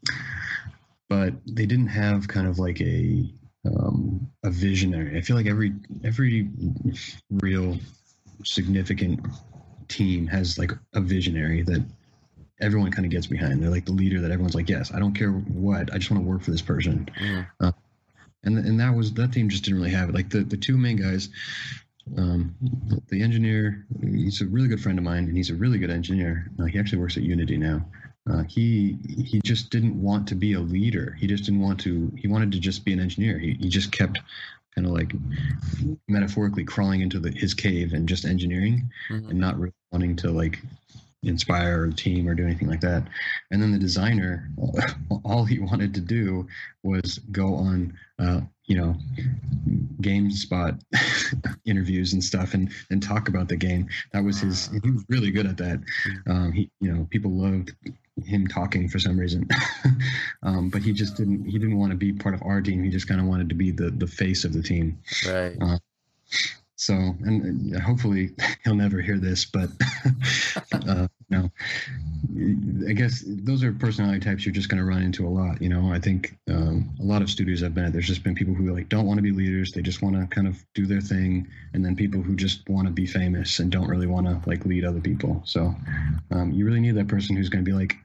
but they didn't have kind of like a um, a visionary. I feel like every every real significant team has like a visionary that everyone kind of gets behind. They're like the leader that everyone's like, yes, I don't care what, I just want to work for this person. Mm. Uh, and and that was that team just didn't really have it. Like the the two main guys, um, the engineer, he's a really good friend of mine, and he's a really good engineer. Uh, he actually works at Unity now. Uh, he he just didn't want to be a leader. He just didn't want to. He wanted to just be an engineer. He he just kept kind of like metaphorically crawling into the, his cave and just engineering, mm-hmm. and not really wanting to like inspire a team or do anything like that. And then the designer, all he wanted to do was go on, uh, you know, GameSpot interviews and stuff, and and talk about the game. That was his. He was really good at that. Um, he, you know, people loved him talking for some reason. um, but he just didn't he didn't want to be part of our team. He just kind of wanted to be the the face of the team. Right. Uh, so, and hopefully he'll never hear this, but uh, no, I guess those are personality types you're just going to run into a lot. You know, I think um, a lot of studios I've been at, there's just been people who like don't want to be leaders; they just want to kind of do their thing, and then people who just want to be famous and don't really want to like lead other people. So, um, you really need that person who's going to be like,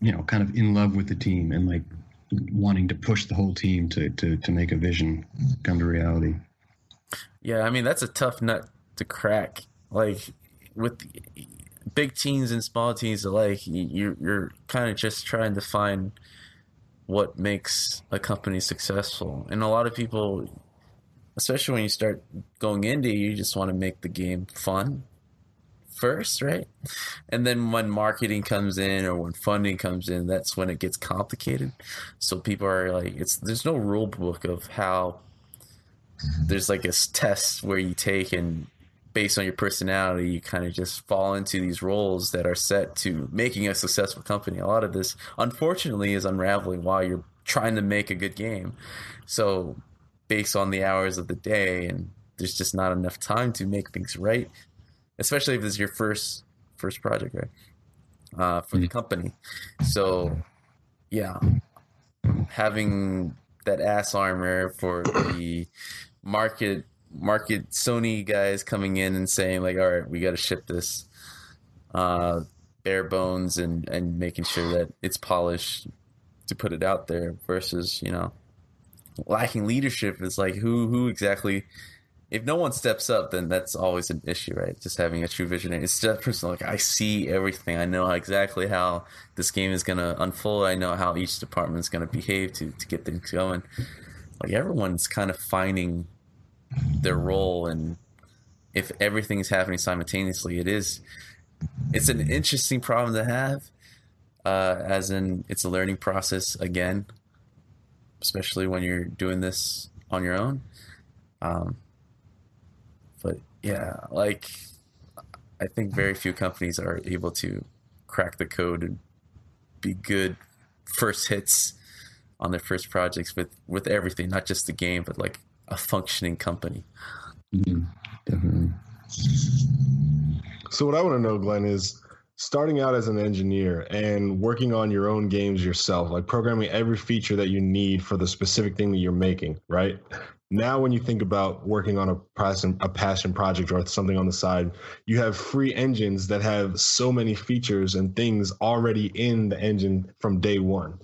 you know, kind of in love with the team and like wanting to push the whole team to to to make a vision come to reality. Yeah, I mean that's a tough nut to crack. Like with big teams and small teams alike, you you're kind of just trying to find what makes a company successful. And a lot of people, especially when you start going indie, you just want to make the game fun first, right? And then when marketing comes in or when funding comes in, that's when it gets complicated. So people are like, it's there's no rule book of how there's like a test where you take and based on your personality you kind of just fall into these roles that are set to making a successful company. A lot of this unfortunately is unraveling while you're trying to make a good game. So based on the hours of the day and there's just not enough time to make things right especially if this is your first first project right uh, for the company. So yeah. Having that ass armor for the market market Sony guys coming in and saying like, all right, we got to ship this uh, bare bones and and making sure that it's polished to put it out there versus you know lacking leadership. Is like who who exactly if no one steps up then that's always an issue right? Just having a true visionary. It's just person like i see everything. I know exactly how this game is going to unfold. I know how each department is going to behave to to get things going. Like everyone's kind of finding their role and if everything's happening simultaneously it is it's an interesting problem to have uh, as in it's a learning process again especially when you're doing this on your own. Um, but yeah like i think very few companies are able to crack the code and be good first hits on their first projects with with everything not just the game but like a functioning company. Mm-hmm. Definitely. So what I want to know, Glenn, is starting out as an engineer and working on your own games yourself, like programming every feature that you need for the specific thing that you're making, right? Now, when you think about working on a passion, a passion project or something on the side, you have free engines that have so many features and things already in the engine from day one.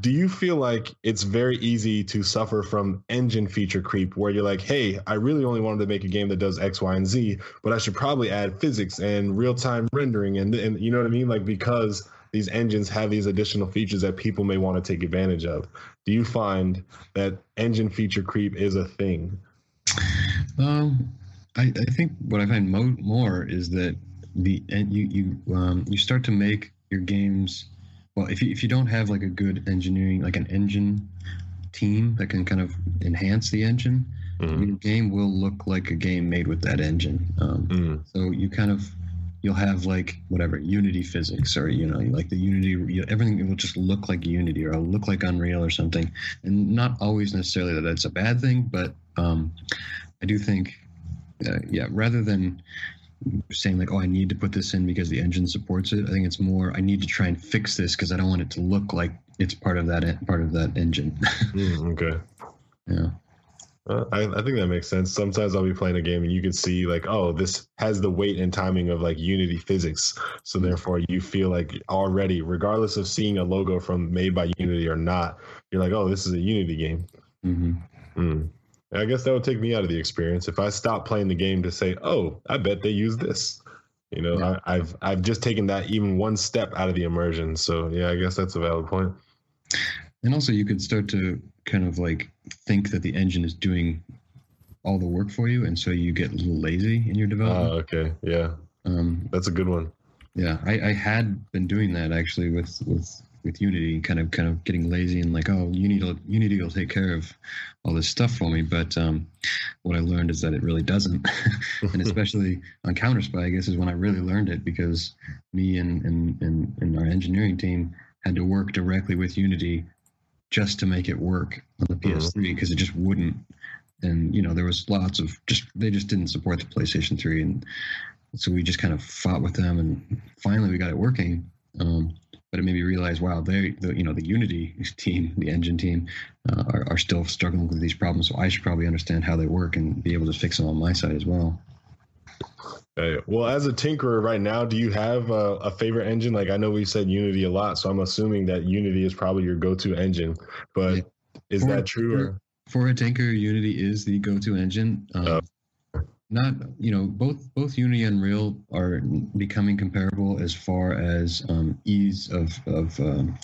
Do you feel like it's very easy to suffer from engine feature creep where you're like hey i really only wanted to make a game that does x y and z but i should probably add physics and real-time rendering and, and you know what i mean? Like because these engines have these additional features that people may want to take advantage of do you find that engine feature creep is a thing um i, I think what i find mo- more is that the and you you um, you start to make your games well, if you if you don't have like a good engineering, like an engine team that can kind of enhance the engine, mm-hmm. your game will look like a game made with that engine. Um, mm-hmm. So you kind of you'll have like whatever Unity physics or you know like the Unity everything will just look like Unity or look like Unreal or something, and not always necessarily that that's a bad thing, but um, I do think uh, yeah rather than saying like, oh, I need to put this in because the engine supports it. I think it's more I need to try and fix this because I don't want it to look like it's part of that part of that engine. mm, okay. Yeah. Uh, I, I think that makes sense. Sometimes I'll be playing a game and you can see like, oh, this has the weight and timing of like Unity physics. So mm-hmm. therefore, you feel like already, regardless of seeing a logo from made by Unity or not, you're like, oh, this is a Unity game. Mm-hmm. Mm. I guess that would take me out of the experience if I stop playing the game to say, "Oh, I bet they use this." You know, yeah. I, I've I've just taken that even one step out of the immersion. So yeah, I guess that's a valid point. And also, you could start to kind of like think that the engine is doing all the work for you, and so you get a little lazy in your development. Oh, okay, yeah, um, that's a good one. Yeah, I, I had been doing that actually with with with Unity, kind of kind of getting lazy and like, oh, Unity Unity will take care of all this stuff for me. But um, what I learned is that it really doesn't, and especially on Counter Counterspy, I guess is when I really learned it because me and and and, and our engineering team had to work directly with Unity just to make it work on the PS3 because it just wouldn't. And you know, there was lots of just they just didn't support the PlayStation 3, and so we just kind of fought with them, and finally we got it working. Um, but it made me realize, wow, they, the, you know, the Unity team, the engine team, uh, are, are still struggling with these problems. So I should probably understand how they work and be able to fix them on my side as well. Okay. Well, as a tinkerer right now, do you have a, a, favorite engine? Like I know we said Unity a lot, so I'm assuming that Unity is probably your go-to engine. But yeah. is for, that true? For, or? for a tinkerer, Unity is the go-to engine. Um, uh, not you know both both Unity and Unreal are becoming comparable as far as um, ease of of um,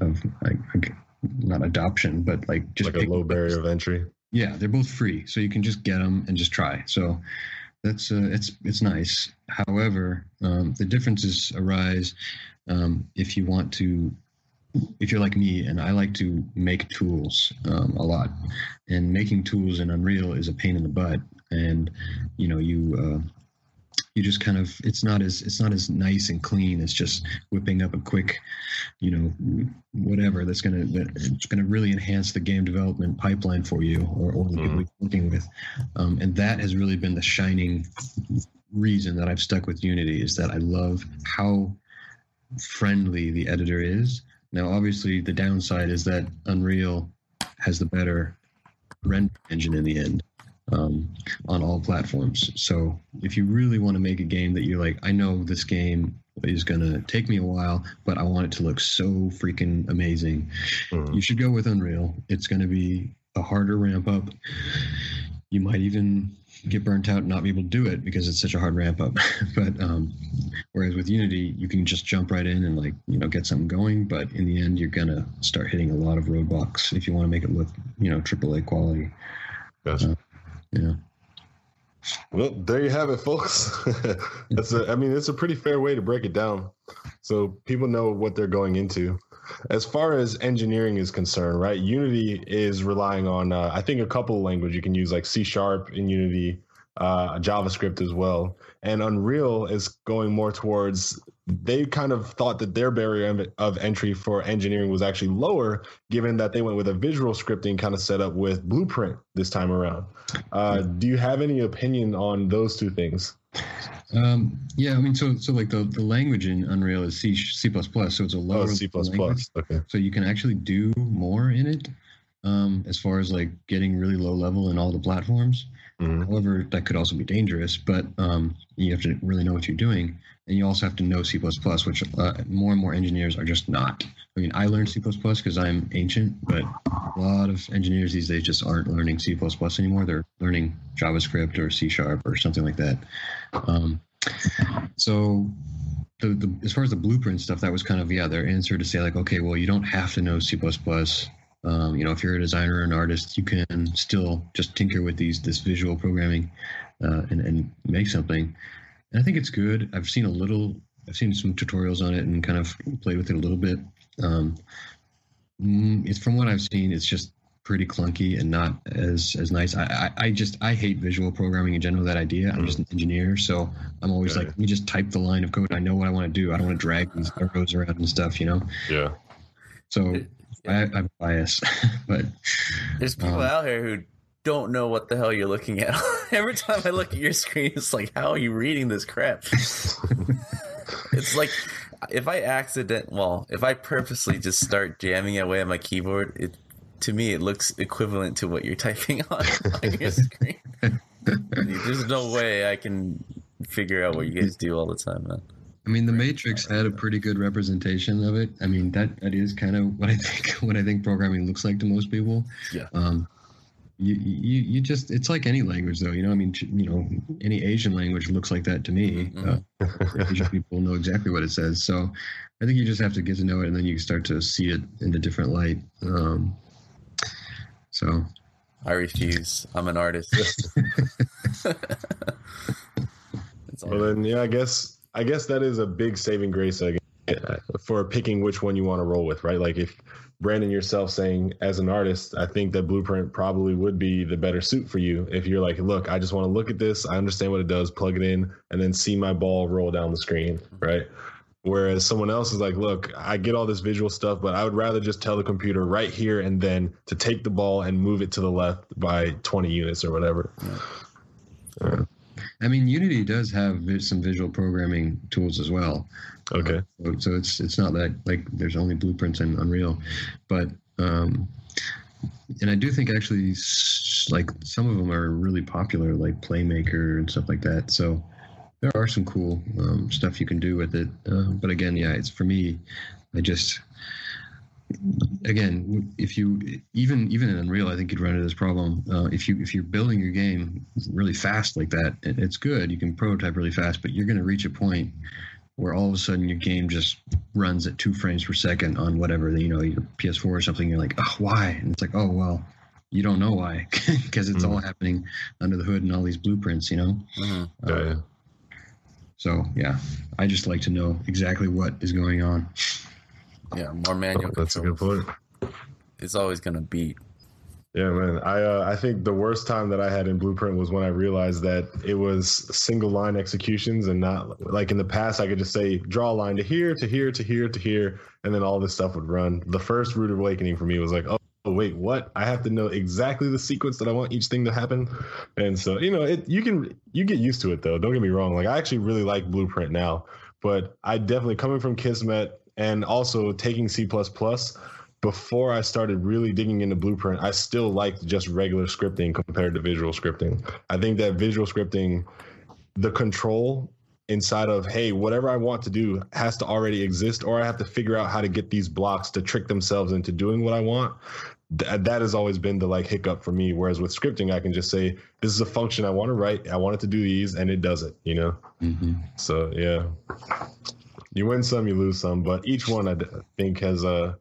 of like, not adoption, but like just like a low barrier of entry. Yeah, they're both free, so you can just get them and just try. So that's uh, it's it's nice. However, um, the differences arise um, if you want to if you're like me and I like to make tools um, a lot, and making tools in Unreal is a pain in the butt and you know you uh, you just kind of it's not as it's not as nice and clean as just whipping up a quick you know whatever that's gonna it's gonna really enhance the game development pipeline for you or, or the people mm-hmm. you're working with. Um, and that has really been the shining reason that i've stuck with unity is that i love how friendly the editor is. Now obviously the downside is that unreal has the better render engine in the end um, on all platforms. So if you really want to make a game that you're like, I know this game is going to take me a while, but I want it to look so freaking amazing, mm. you should go with Unreal. It's going to be a harder ramp up. You might even get burnt out and not be able to do it because it's such a hard ramp up. but um, whereas with Unity, you can just jump right in and like you know get something going. But in the end, you're gonna start hitting a lot of roadblocks if you want to make it look you know AAA quality. Gotcha. Uh, yeah. Well, there you have it, folks. That's a, I mean, it's a pretty fair way to break it down, so people know what they're going into. As far as engineering is concerned, right? Unity is relying on, uh, I think, a couple of language you can use, like C sharp in Unity, uh, JavaScript as well, and Unreal is going more towards they kind of thought that their barrier of entry for engineering was actually lower, given that they went with a visual scripting kind of setup with Blueprint this time around. Uh, do you have any opinion on those two things? Um, yeah, I mean, so so like the, the language in Unreal is C C plus plus, so it's a lower oh, C plus plus. Okay, so you can actually do more in it, um, as far as like getting really low level in all the platforms. Mm-hmm. However, that could also be dangerous, but um, you have to really know what you're doing. And you also have to know C++, which uh, more and more engineers are just not. I mean, I learned C++ because I'm ancient, but a lot of engineers these days just aren't learning C++ anymore. They're learning JavaScript or C Sharp or something like that. Um, so the, the, as far as the blueprint stuff, that was kind of, yeah, their answer to say like, okay, well, you don't have to know C++. Um, you know, if you're a designer or an artist, you can still just tinker with these this visual programming uh, and, and make something. And I think it's good. I've seen a little. I've seen some tutorials on it and kind of played with it a little bit. Um, mm, it's from what I've seen, it's just pretty clunky and not as as nice. I, I, I just I hate visual programming in general. That idea. I'm just an engineer, so I'm always like, let me just type the line of code. I know what I want to do. I don't want to drag these arrows around and stuff. You know. Yeah. So I, I'm biased, but there's people um, out here who don't know what the hell you're looking at. Every time I look at your screen, it's like, how are you reading this crap? it's like if I accident, well, if I purposely just start jamming away on my keyboard, it to me it looks equivalent to what you're typing on, on your screen. There's no way I can figure out what you guys do all the time, man. I mean, the Matrix had a pretty good representation of it. I mean, that that is kind of what I think what I think programming looks like to most people. Yeah. Um, you, you you just it's like any language though you know i mean you know any asian language looks like that to me mm-hmm. uh, asian people know exactly what it says so i think you just have to get to know it and then you start to see it in a different light um, so i refuse i'm an artist well then yeah i guess i guess that is a big saving grace for picking which one you want to roll with, right? Like if Brandon yourself saying as an artist, I think that Blueprint probably would be the better suit for you if you're like, look, I just want to look at this, I understand what it does, plug it in, and then see my ball roll down the screen, right? Whereas someone else is like, look, I get all this visual stuff, but I would rather just tell the computer right here and then to take the ball and move it to the left by 20 units or whatever. Yeah. I mean, Unity does have some visual programming tools as well. Okay. Uh, so, so, it's it's not that like there's only blueprints in Unreal, but um, and I do think actually like some of them are really popular, like Playmaker and stuff like that. So there are some cool um, stuff you can do with it. Uh, but again, yeah, it's for me. I just again, if you even even in Unreal, I think you'd run into this problem. Uh, if you if you're building your game really fast like that, it's good. You can prototype really fast, but you're going to reach a point where all of a sudden your game just runs at two frames per second on whatever you know your PS4 or something. You're like, oh, why? And it's like, oh well, you don't know why because it's mm-hmm. all happening under the hood and all these blueprints, you know. Mm-hmm. Uh, yeah. So yeah, I just like to know exactly what is going on. Yeah, more manual. That's a good point. It's always gonna beat. Yeah, man. I uh, I think the worst time that I had in Blueprint was when I realized that it was single line executions and not like in the past I could just say draw a line to here to here to here to here and then all this stuff would run. The first Rude Awakening for me was like, oh wait, what? I have to know exactly the sequence that I want each thing to happen. And so, you know, it you can you get used to it though. Don't get me wrong. Like I actually really like Blueprint now, but I definitely coming from Kismet and also taking C++, before I started really digging into Blueprint, I still liked just regular scripting compared to visual scripting. I think that visual scripting, the control inside of, hey, whatever I want to do has to already exist, or I have to figure out how to get these blocks to trick themselves into doing what I want. Th- that has always been the like hiccup for me. Whereas with scripting, I can just say, this is a function I want to write. I want it to do these, and it does it, you know? Mm-hmm. So, yeah you win some, you lose some, but each one I think has a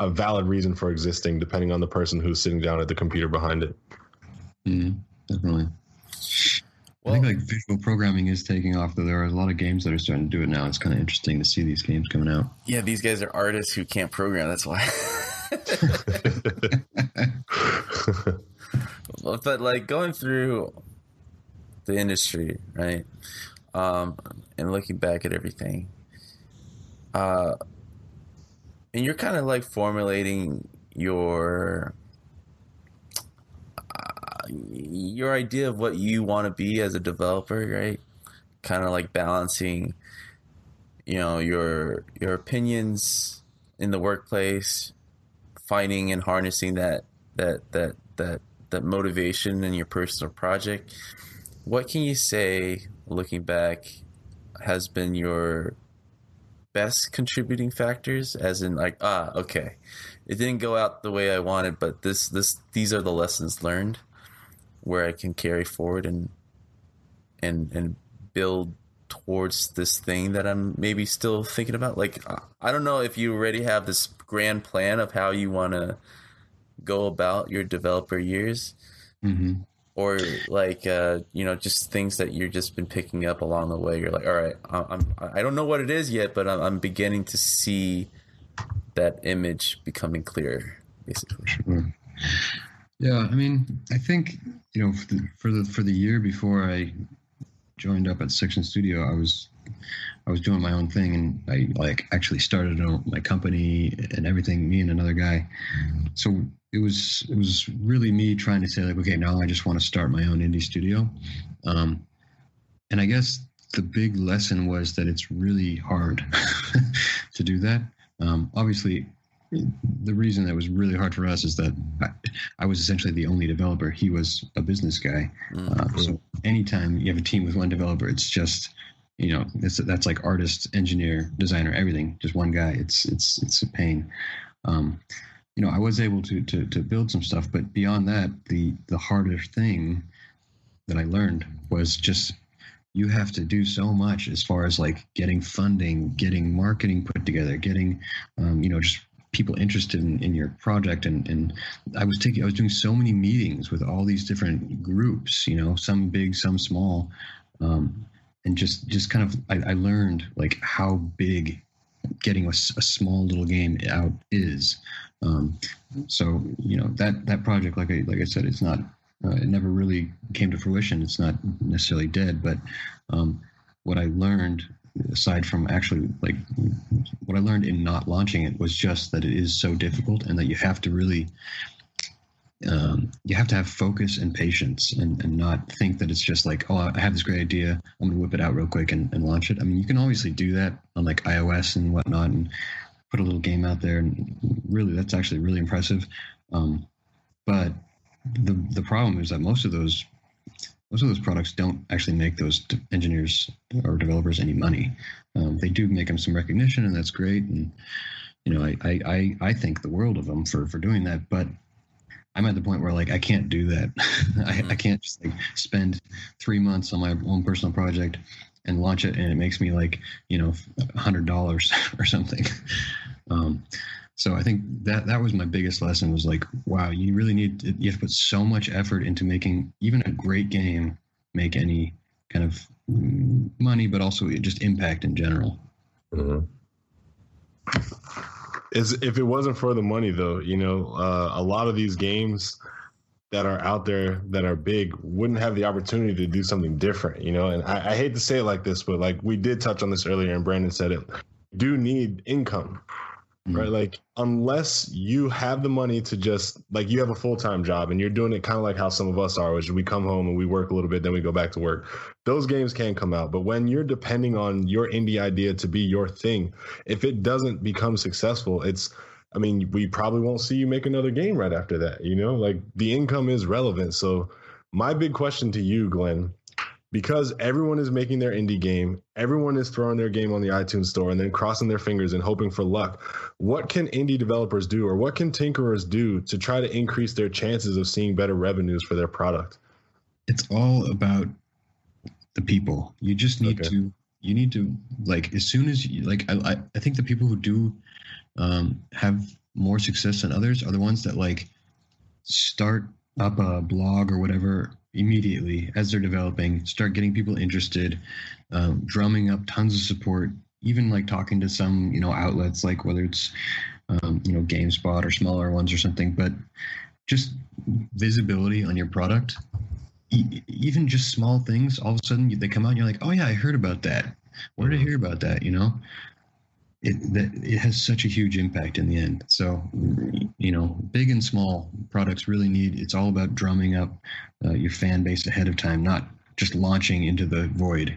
a valid reason for existing, depending on the person who's sitting down at the computer behind it. Mm, definitely. Well, I think like visual programming is taking off. Though there are a lot of games that are starting to do it now. It's kind of interesting to see these games coming out. Yeah, these guys are artists who can't program. That's why. but like going through the industry, right? Um, and looking back at everything, uh, and you're kind of like formulating your uh, your idea of what you want to be as a developer, right? Kind of like balancing, you know, your your opinions in the workplace, finding and harnessing that that that that that motivation in your personal project. What can you say, looking back, has been your best contributing factors as in like ah okay. It didn't go out the way i wanted but this this these are the lessons learned where i can carry forward and and and build towards this thing that i'm maybe still thinking about. Like i don't know if you already have this grand plan of how you want to go about your developer years. Mm-hmm or like uh, you know just things that you've just been picking up along the way you're like all right i'm i don't know what it is yet but i'm, I'm beginning to see that image becoming clearer basically sure. yeah i mean i think you know for the, for the for the year before i joined up at section studio i was I was doing my own thing and I like actually started my company and everything, me and another guy. So it was it was really me trying to say like, okay, now I just want to start my own indie studio. Um, and I guess the big lesson was that it's really hard to do that. Um, obviously, the reason that was really hard for us is that I, I was essentially the only developer. He was a business guy. Mm-hmm. Uh, so anytime you have a team with one developer, it's just you know that's that's like artist engineer designer everything just one guy it's it's it's a pain um, you know i was able to, to to build some stuff but beyond that the the harder thing that i learned was just you have to do so much as far as like getting funding getting marketing put together getting um, you know just people interested in, in your project and, and i was taking i was doing so many meetings with all these different groups you know some big some small um, and just just kind of I, I, learned like how big getting a, a small little game out is. Um, so you know that that project, like I like I said, it's not. Uh, it never really came to fruition. It's not necessarily dead, but um, what I learned aside from actually like what I learned in not launching it was just that it is so difficult and that you have to really um, you have to have focus and patience and, and not think that it's just like, oh, I have this great idea. I'm going to whip it out real quick and, and launch it. I mean, you can obviously do that on like iOS and whatnot and put a little game out there. And really, that's actually really impressive. Um, but the, the problem is that most of those most of those products don't actually make those engineers or developers any money. Um, they do make them some recognition, and that's great. And you know, I, I, I think the world of them for for doing that. But I'm at the point where like I can't do that. I, I mm-hmm. can't just like spend three months on my own personal project and launch it, and it makes me like you know a hundred dollars or something. Um, so I think that that was my biggest lesson was like, wow, you really need to, you have to put so much effort into making even a great game make any kind of money, but also just impact in general. Mm-hmm. Is if it wasn't for the money, though, you know, uh, a lot of these games that are out there that are big wouldn't have the opportunity to do something different, you know. And I, I hate to say it like this, but like we did touch on this earlier, and Brandon said it. Do need income. Right? Mm. Like unless you have the money to just like you have a full time job and you're doing it kind of like how some of us are, which we come home and we work a little bit, then we go back to work. Those games can come out, but when you're depending on your indie idea to be your thing, if it doesn't become successful, it's I mean, we probably won't see you make another game right after that. You know, like the income is relevant. So my big question to you, Glenn, because everyone is making their indie game, everyone is throwing their game on the iTunes store and then crossing their fingers and hoping for luck. What can indie developers do or what can tinkerers do to try to increase their chances of seeing better revenues for their product? It's all about the people. You just need okay. to you need to like as soon as you like I I think the people who do um, have more success than others are the ones that like start up a blog or whatever immediately as they're developing, start getting people interested, um, drumming up tons of support, even like talking to some, you know, outlets like whether it's, um, you know, GameSpot or smaller ones or something, but just visibility on your product, e- even just small things, all of a sudden they come out and you're like, oh yeah, I heard about that. Where did I hear about that? You know, it that it has such a huge impact in the end. So, you know, big and small products really need. It's all about drumming up uh, your fan base ahead of time, not just launching into the void.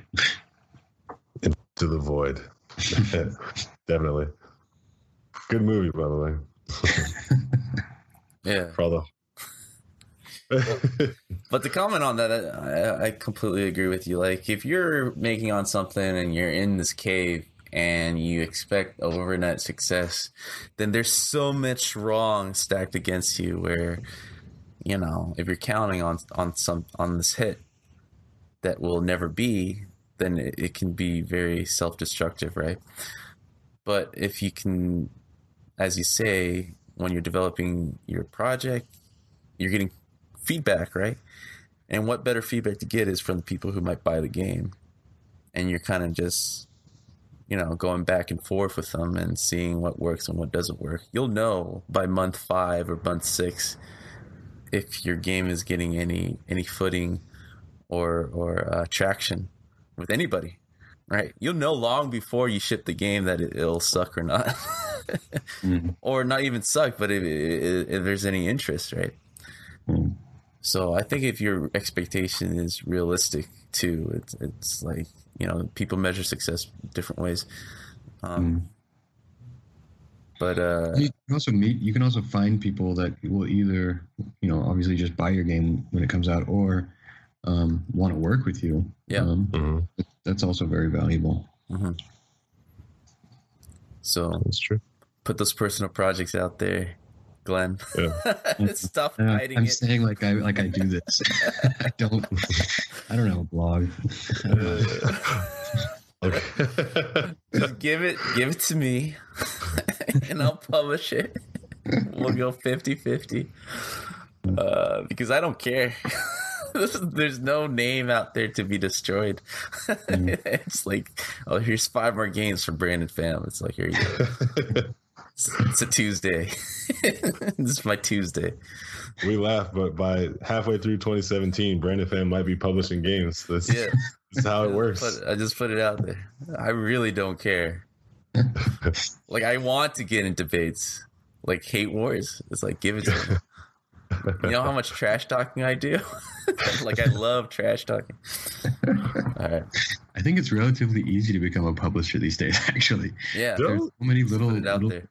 into the void, definitely. Good movie, by the way. yeah, brother. but to comment on that, I, I completely agree with you. Like, if you're making on something and you're in this cave and you expect overnight success, then there's so much wrong stacked against you where you know, if you're counting on on some on this hit that will never be, then it, it can be very self-destructive, right? But if you can as you say, when you're developing your project, you're getting feedback, right? And what better feedback to get is from the people who might buy the game. And you're kind of just you know, going back and forth with them and seeing what works and what doesn't work. You'll know by month five or month six if your game is getting any any footing or or uh, traction with anybody, right? You'll know long before you ship the game that it, will suck or not, mm-hmm. or not even suck, but if, if, if, there's any interest, right? Mm-hmm. So I think if your expectation is realistic too, it's it's like you know people measure success different ways. Um, mm. But uh, you can also meet. You can also find people that will either, you know, obviously just buy your game when it comes out, or um, want to work with you. Yeah, um, mm-hmm. that's also very valuable. Mm-hmm. So that's true. Put those personal projects out there, Glenn. Yeah. Stop uh, hiding I'm it. saying like I like I do this. I don't. I don't know a blog. Just give it, give it to me, and I'll publish it. We'll go 50-50. Uh, because I don't care. There's no name out there to be destroyed. Mm. it's like, oh, here's five more games for Brandon Pham. It's like, here you go. It's, a Tuesday. this is my Tuesday. We laugh, but by halfway through 2017, Brandon Pham might be publishing games. That's, yeah. that's how it works. I just put it out there. I really don't care. like, I want to get in debates, like hate wars. It's like, give it to me. You know how much trash talking I do? like I love trash talking. All right. I think it's relatively easy to become a publisher these days. Actually, yeah. There's so many little, little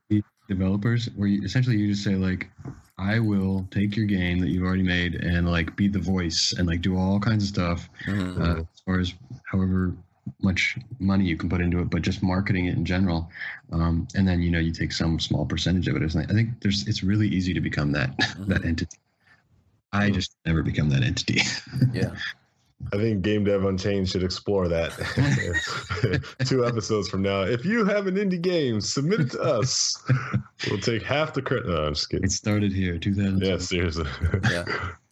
developers where you, essentially you just say like, I will take your game that you've already made and like be the voice and like do all kinds of stuff mm-hmm. uh, as far as however much money you can put into it, but just marketing it in general. Um, and then you know you take some small percentage of it. I think there's it's really easy to become that mm-hmm. that entity. I just never become that entity. yeah. I think Game Dev Unchained should explore that. Two episodes from now. If you have an indie game, submit it to us. We'll take half the credit. No, I'm just kidding. It started here, 2000. Yeah, seriously. yeah.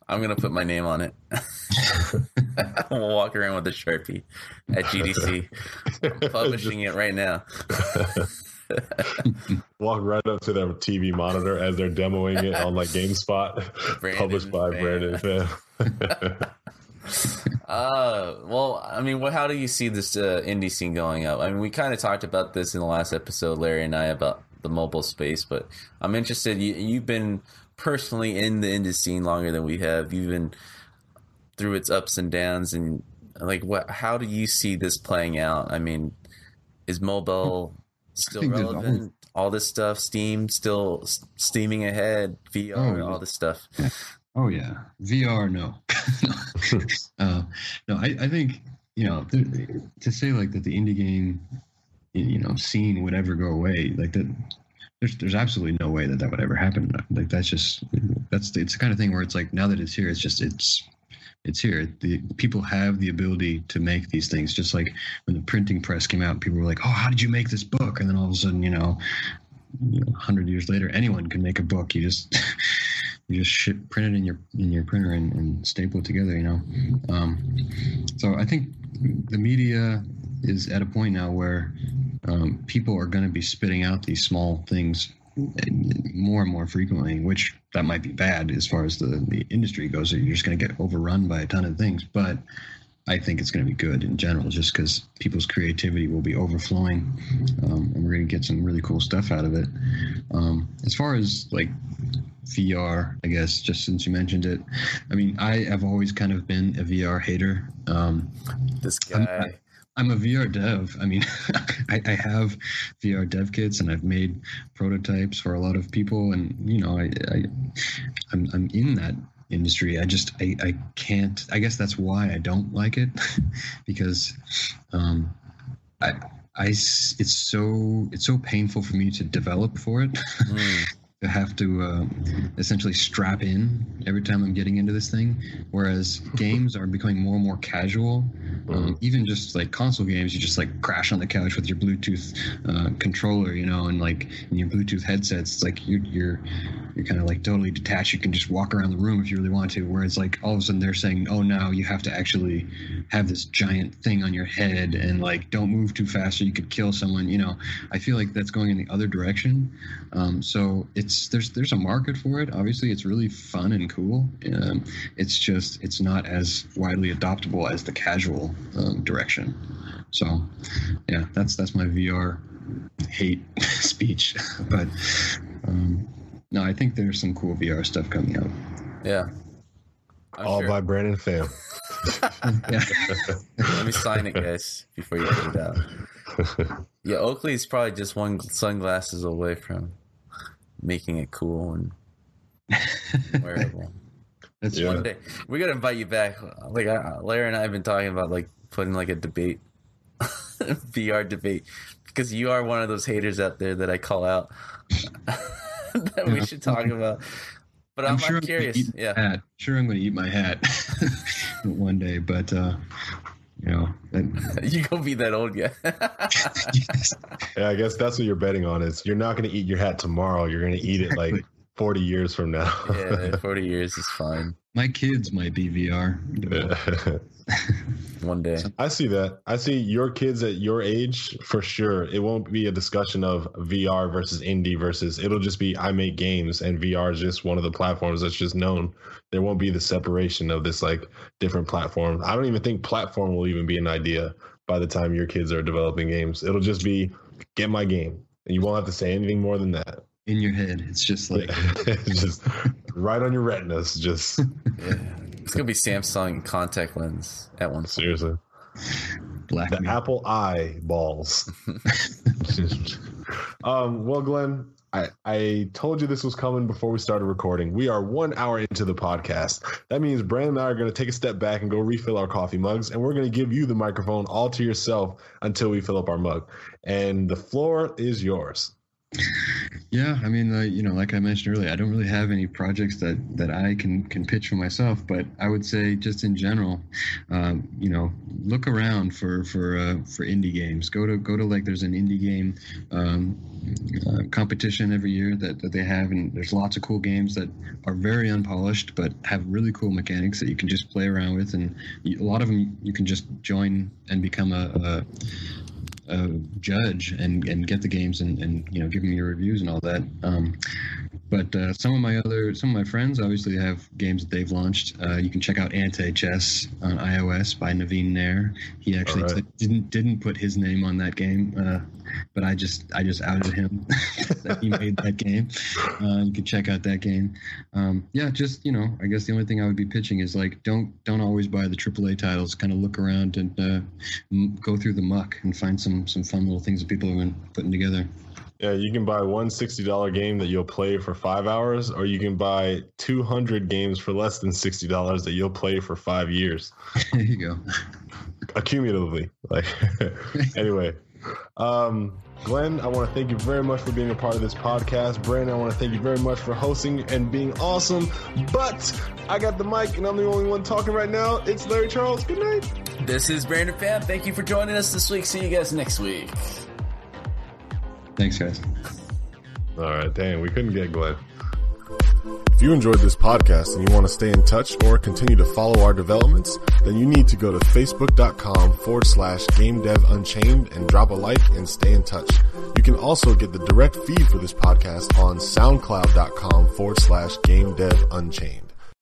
I'm gonna put my name on it. I'll walk around with a sharpie at GDC. I'm publishing it right now. Walk right up to their TV monitor as they're demoing it on like GameSpot, Brandon published by Pham. Brandon Pham. uh, well, I mean, what? How do you see this uh, indie scene going up? I mean, we kind of talked about this in the last episode, Larry and I, about the mobile space, but I'm interested. You, you've been personally in the indie scene longer than we have. You've been through its ups and downs, and like, what? How do you see this playing out? I mean, is mobile still relevant? All this stuff, Steam still steaming ahead, VR, oh, yeah. all this stuff. Yeah. Oh yeah, VR. No, uh, no. I, I think you know to say like that the indie game, you know, scene would ever go away. Like that, there's there's absolutely no way that that would ever happen. Like that's just that's it's the kind of thing where it's like now that it's here, it's just it's it's here. The people have the ability to make these things. Just like when the printing press came out, people were like, "Oh, how did you make this book?" And then all of a sudden, you know, you know, hundred years later, anyone can make a book. You just you just ship, print it in your in your printer and, and staple it together. You know, um, so I think the media is at a point now where um, people are going to be spitting out these small things more and more frequently, which that might be bad as far as the, the industry goes. You're just going to get overrun by a ton of things. But I think it's going to be good in general, just because people's creativity will be overflowing, um, and we're going to get some really cool stuff out of it. Um, as far as like VR, I guess, just since you mentioned it, I mean, I have always kind of been a VR hater. Um, this guy. I'm a VR dev. I mean, I, I, have VR dev kits and I've made prototypes for a lot of people, and you know, I, I I'm I'm in that industry. I just I, I can't. I guess that's why I don't like it because um, I I it's so it's so painful for me to develop for it. Mm. to have to uh, essentially strap in every time I'm getting into this thing. Whereas games are becoming more and more casual. Um, even just like console games, you just like crash on the couch with your Bluetooth uh, controller, you know, and like in your Bluetooth headsets, it's like you're you're you're kind of like totally detached. You can just walk around the room if you really want to. Whereas like all of a sudden they're saying, oh, now you have to actually have this giant thing on your head and like don't move too fast or you could kill someone. You know, I feel like that's going in the other direction. Um, so it's there's there's a market for it. Obviously, it's really fun and cool. Um, it's just it's not as widely adoptable as the casual um, direction. So, yeah, that's that's my VR hate speech. but um, no, I think there's some cool VR stuff coming out. Yeah. I'm All oh, sure. by Brandon Pham. Let me sign it, guys, before you put it out. Yeah, Oakley's probably just one sunglasses away from making it cool and wearable. That's yeah. one day we gotta invite you back. Like Larry and I have been talking about like putting like a debate, VR debate, because you are one of those haters out there that I call out that we should talk about. But I'm, I'm sure I'm curious. yeah, hat. sure I'm going to eat my hat one day, but uh, you know, that, you gonna be that old guy. yes. Yeah, I guess that's what you're betting on. Is you're not going to eat your hat tomorrow. You're going to eat it like 40 years from now. yeah, 40 years is fine. My kids might be VR. One day. I see that. I see your kids at your age for sure. It won't be a discussion of VR versus indie versus it'll just be I make games and VR is just one of the platforms that's just known. There won't be the separation of this like different platform. I don't even think platform will even be an idea by the time your kids are developing games. It'll just be get my game. And you won't have to say anything more than that. In your head. It's just like just right on your retinas. Just Yeah. It's gonna be Samsung contact lens at one point. seriously. black The mirror. Apple Eye balls. um, well, Glenn, I, I told you this was coming before we started recording. We are one hour into the podcast. That means Brandon and I are going to take a step back and go refill our coffee mugs, and we're going to give you the microphone all to yourself until we fill up our mug. And the floor is yours. Yeah, I mean, uh, you know, like I mentioned earlier, I don't really have any projects that that I can can pitch for myself. But I would say, just in general, um, you know, look around for for uh, for indie games. Go to go to like there's an indie game um, uh, competition every year that, that they have, and there's lots of cool games that are very unpolished but have really cool mechanics that you can just play around with, and a lot of them you can just join and become a, a uh, judge and, and get the games and, and you know give me your reviews and all that. Um, but uh, some of my other some of my friends obviously have games that they've launched. Uh, you can check out Anti Chess on iOS by Naveen Nair. He actually All right. t- didn't didn't put his name on that game, uh, but I just I just outed him that he made that game. Uh, you can check out that game. Um, yeah, just you know, I guess the only thing I would be pitching is like don't don't always buy the AAA titles. Kind of look around and uh, m- go through the muck and find some some fun little things that people have been putting together. Yeah, you can buy one $60 game that you'll play for five hours, or you can buy 200 games for less than $60 that you'll play for five years. there you go. accumulatively. Like, anyway, um, Glenn, I want to thank you very much for being a part of this podcast. Brandon, I want to thank you very much for hosting and being awesome. But I got the mic, and I'm the only one talking right now. It's Larry Charles. Good night. This is Brandon Pham. Thank you for joining us this week. See you guys next week. Thanks, guys. All right, dang, we couldn't get Glenn. If you enjoyed this podcast and you want to stay in touch or continue to follow our developments, then you need to go to facebook.com forward slash game dev unchained and drop a like and stay in touch. You can also get the direct feed for this podcast on soundcloud.com forward slash game dev unchained.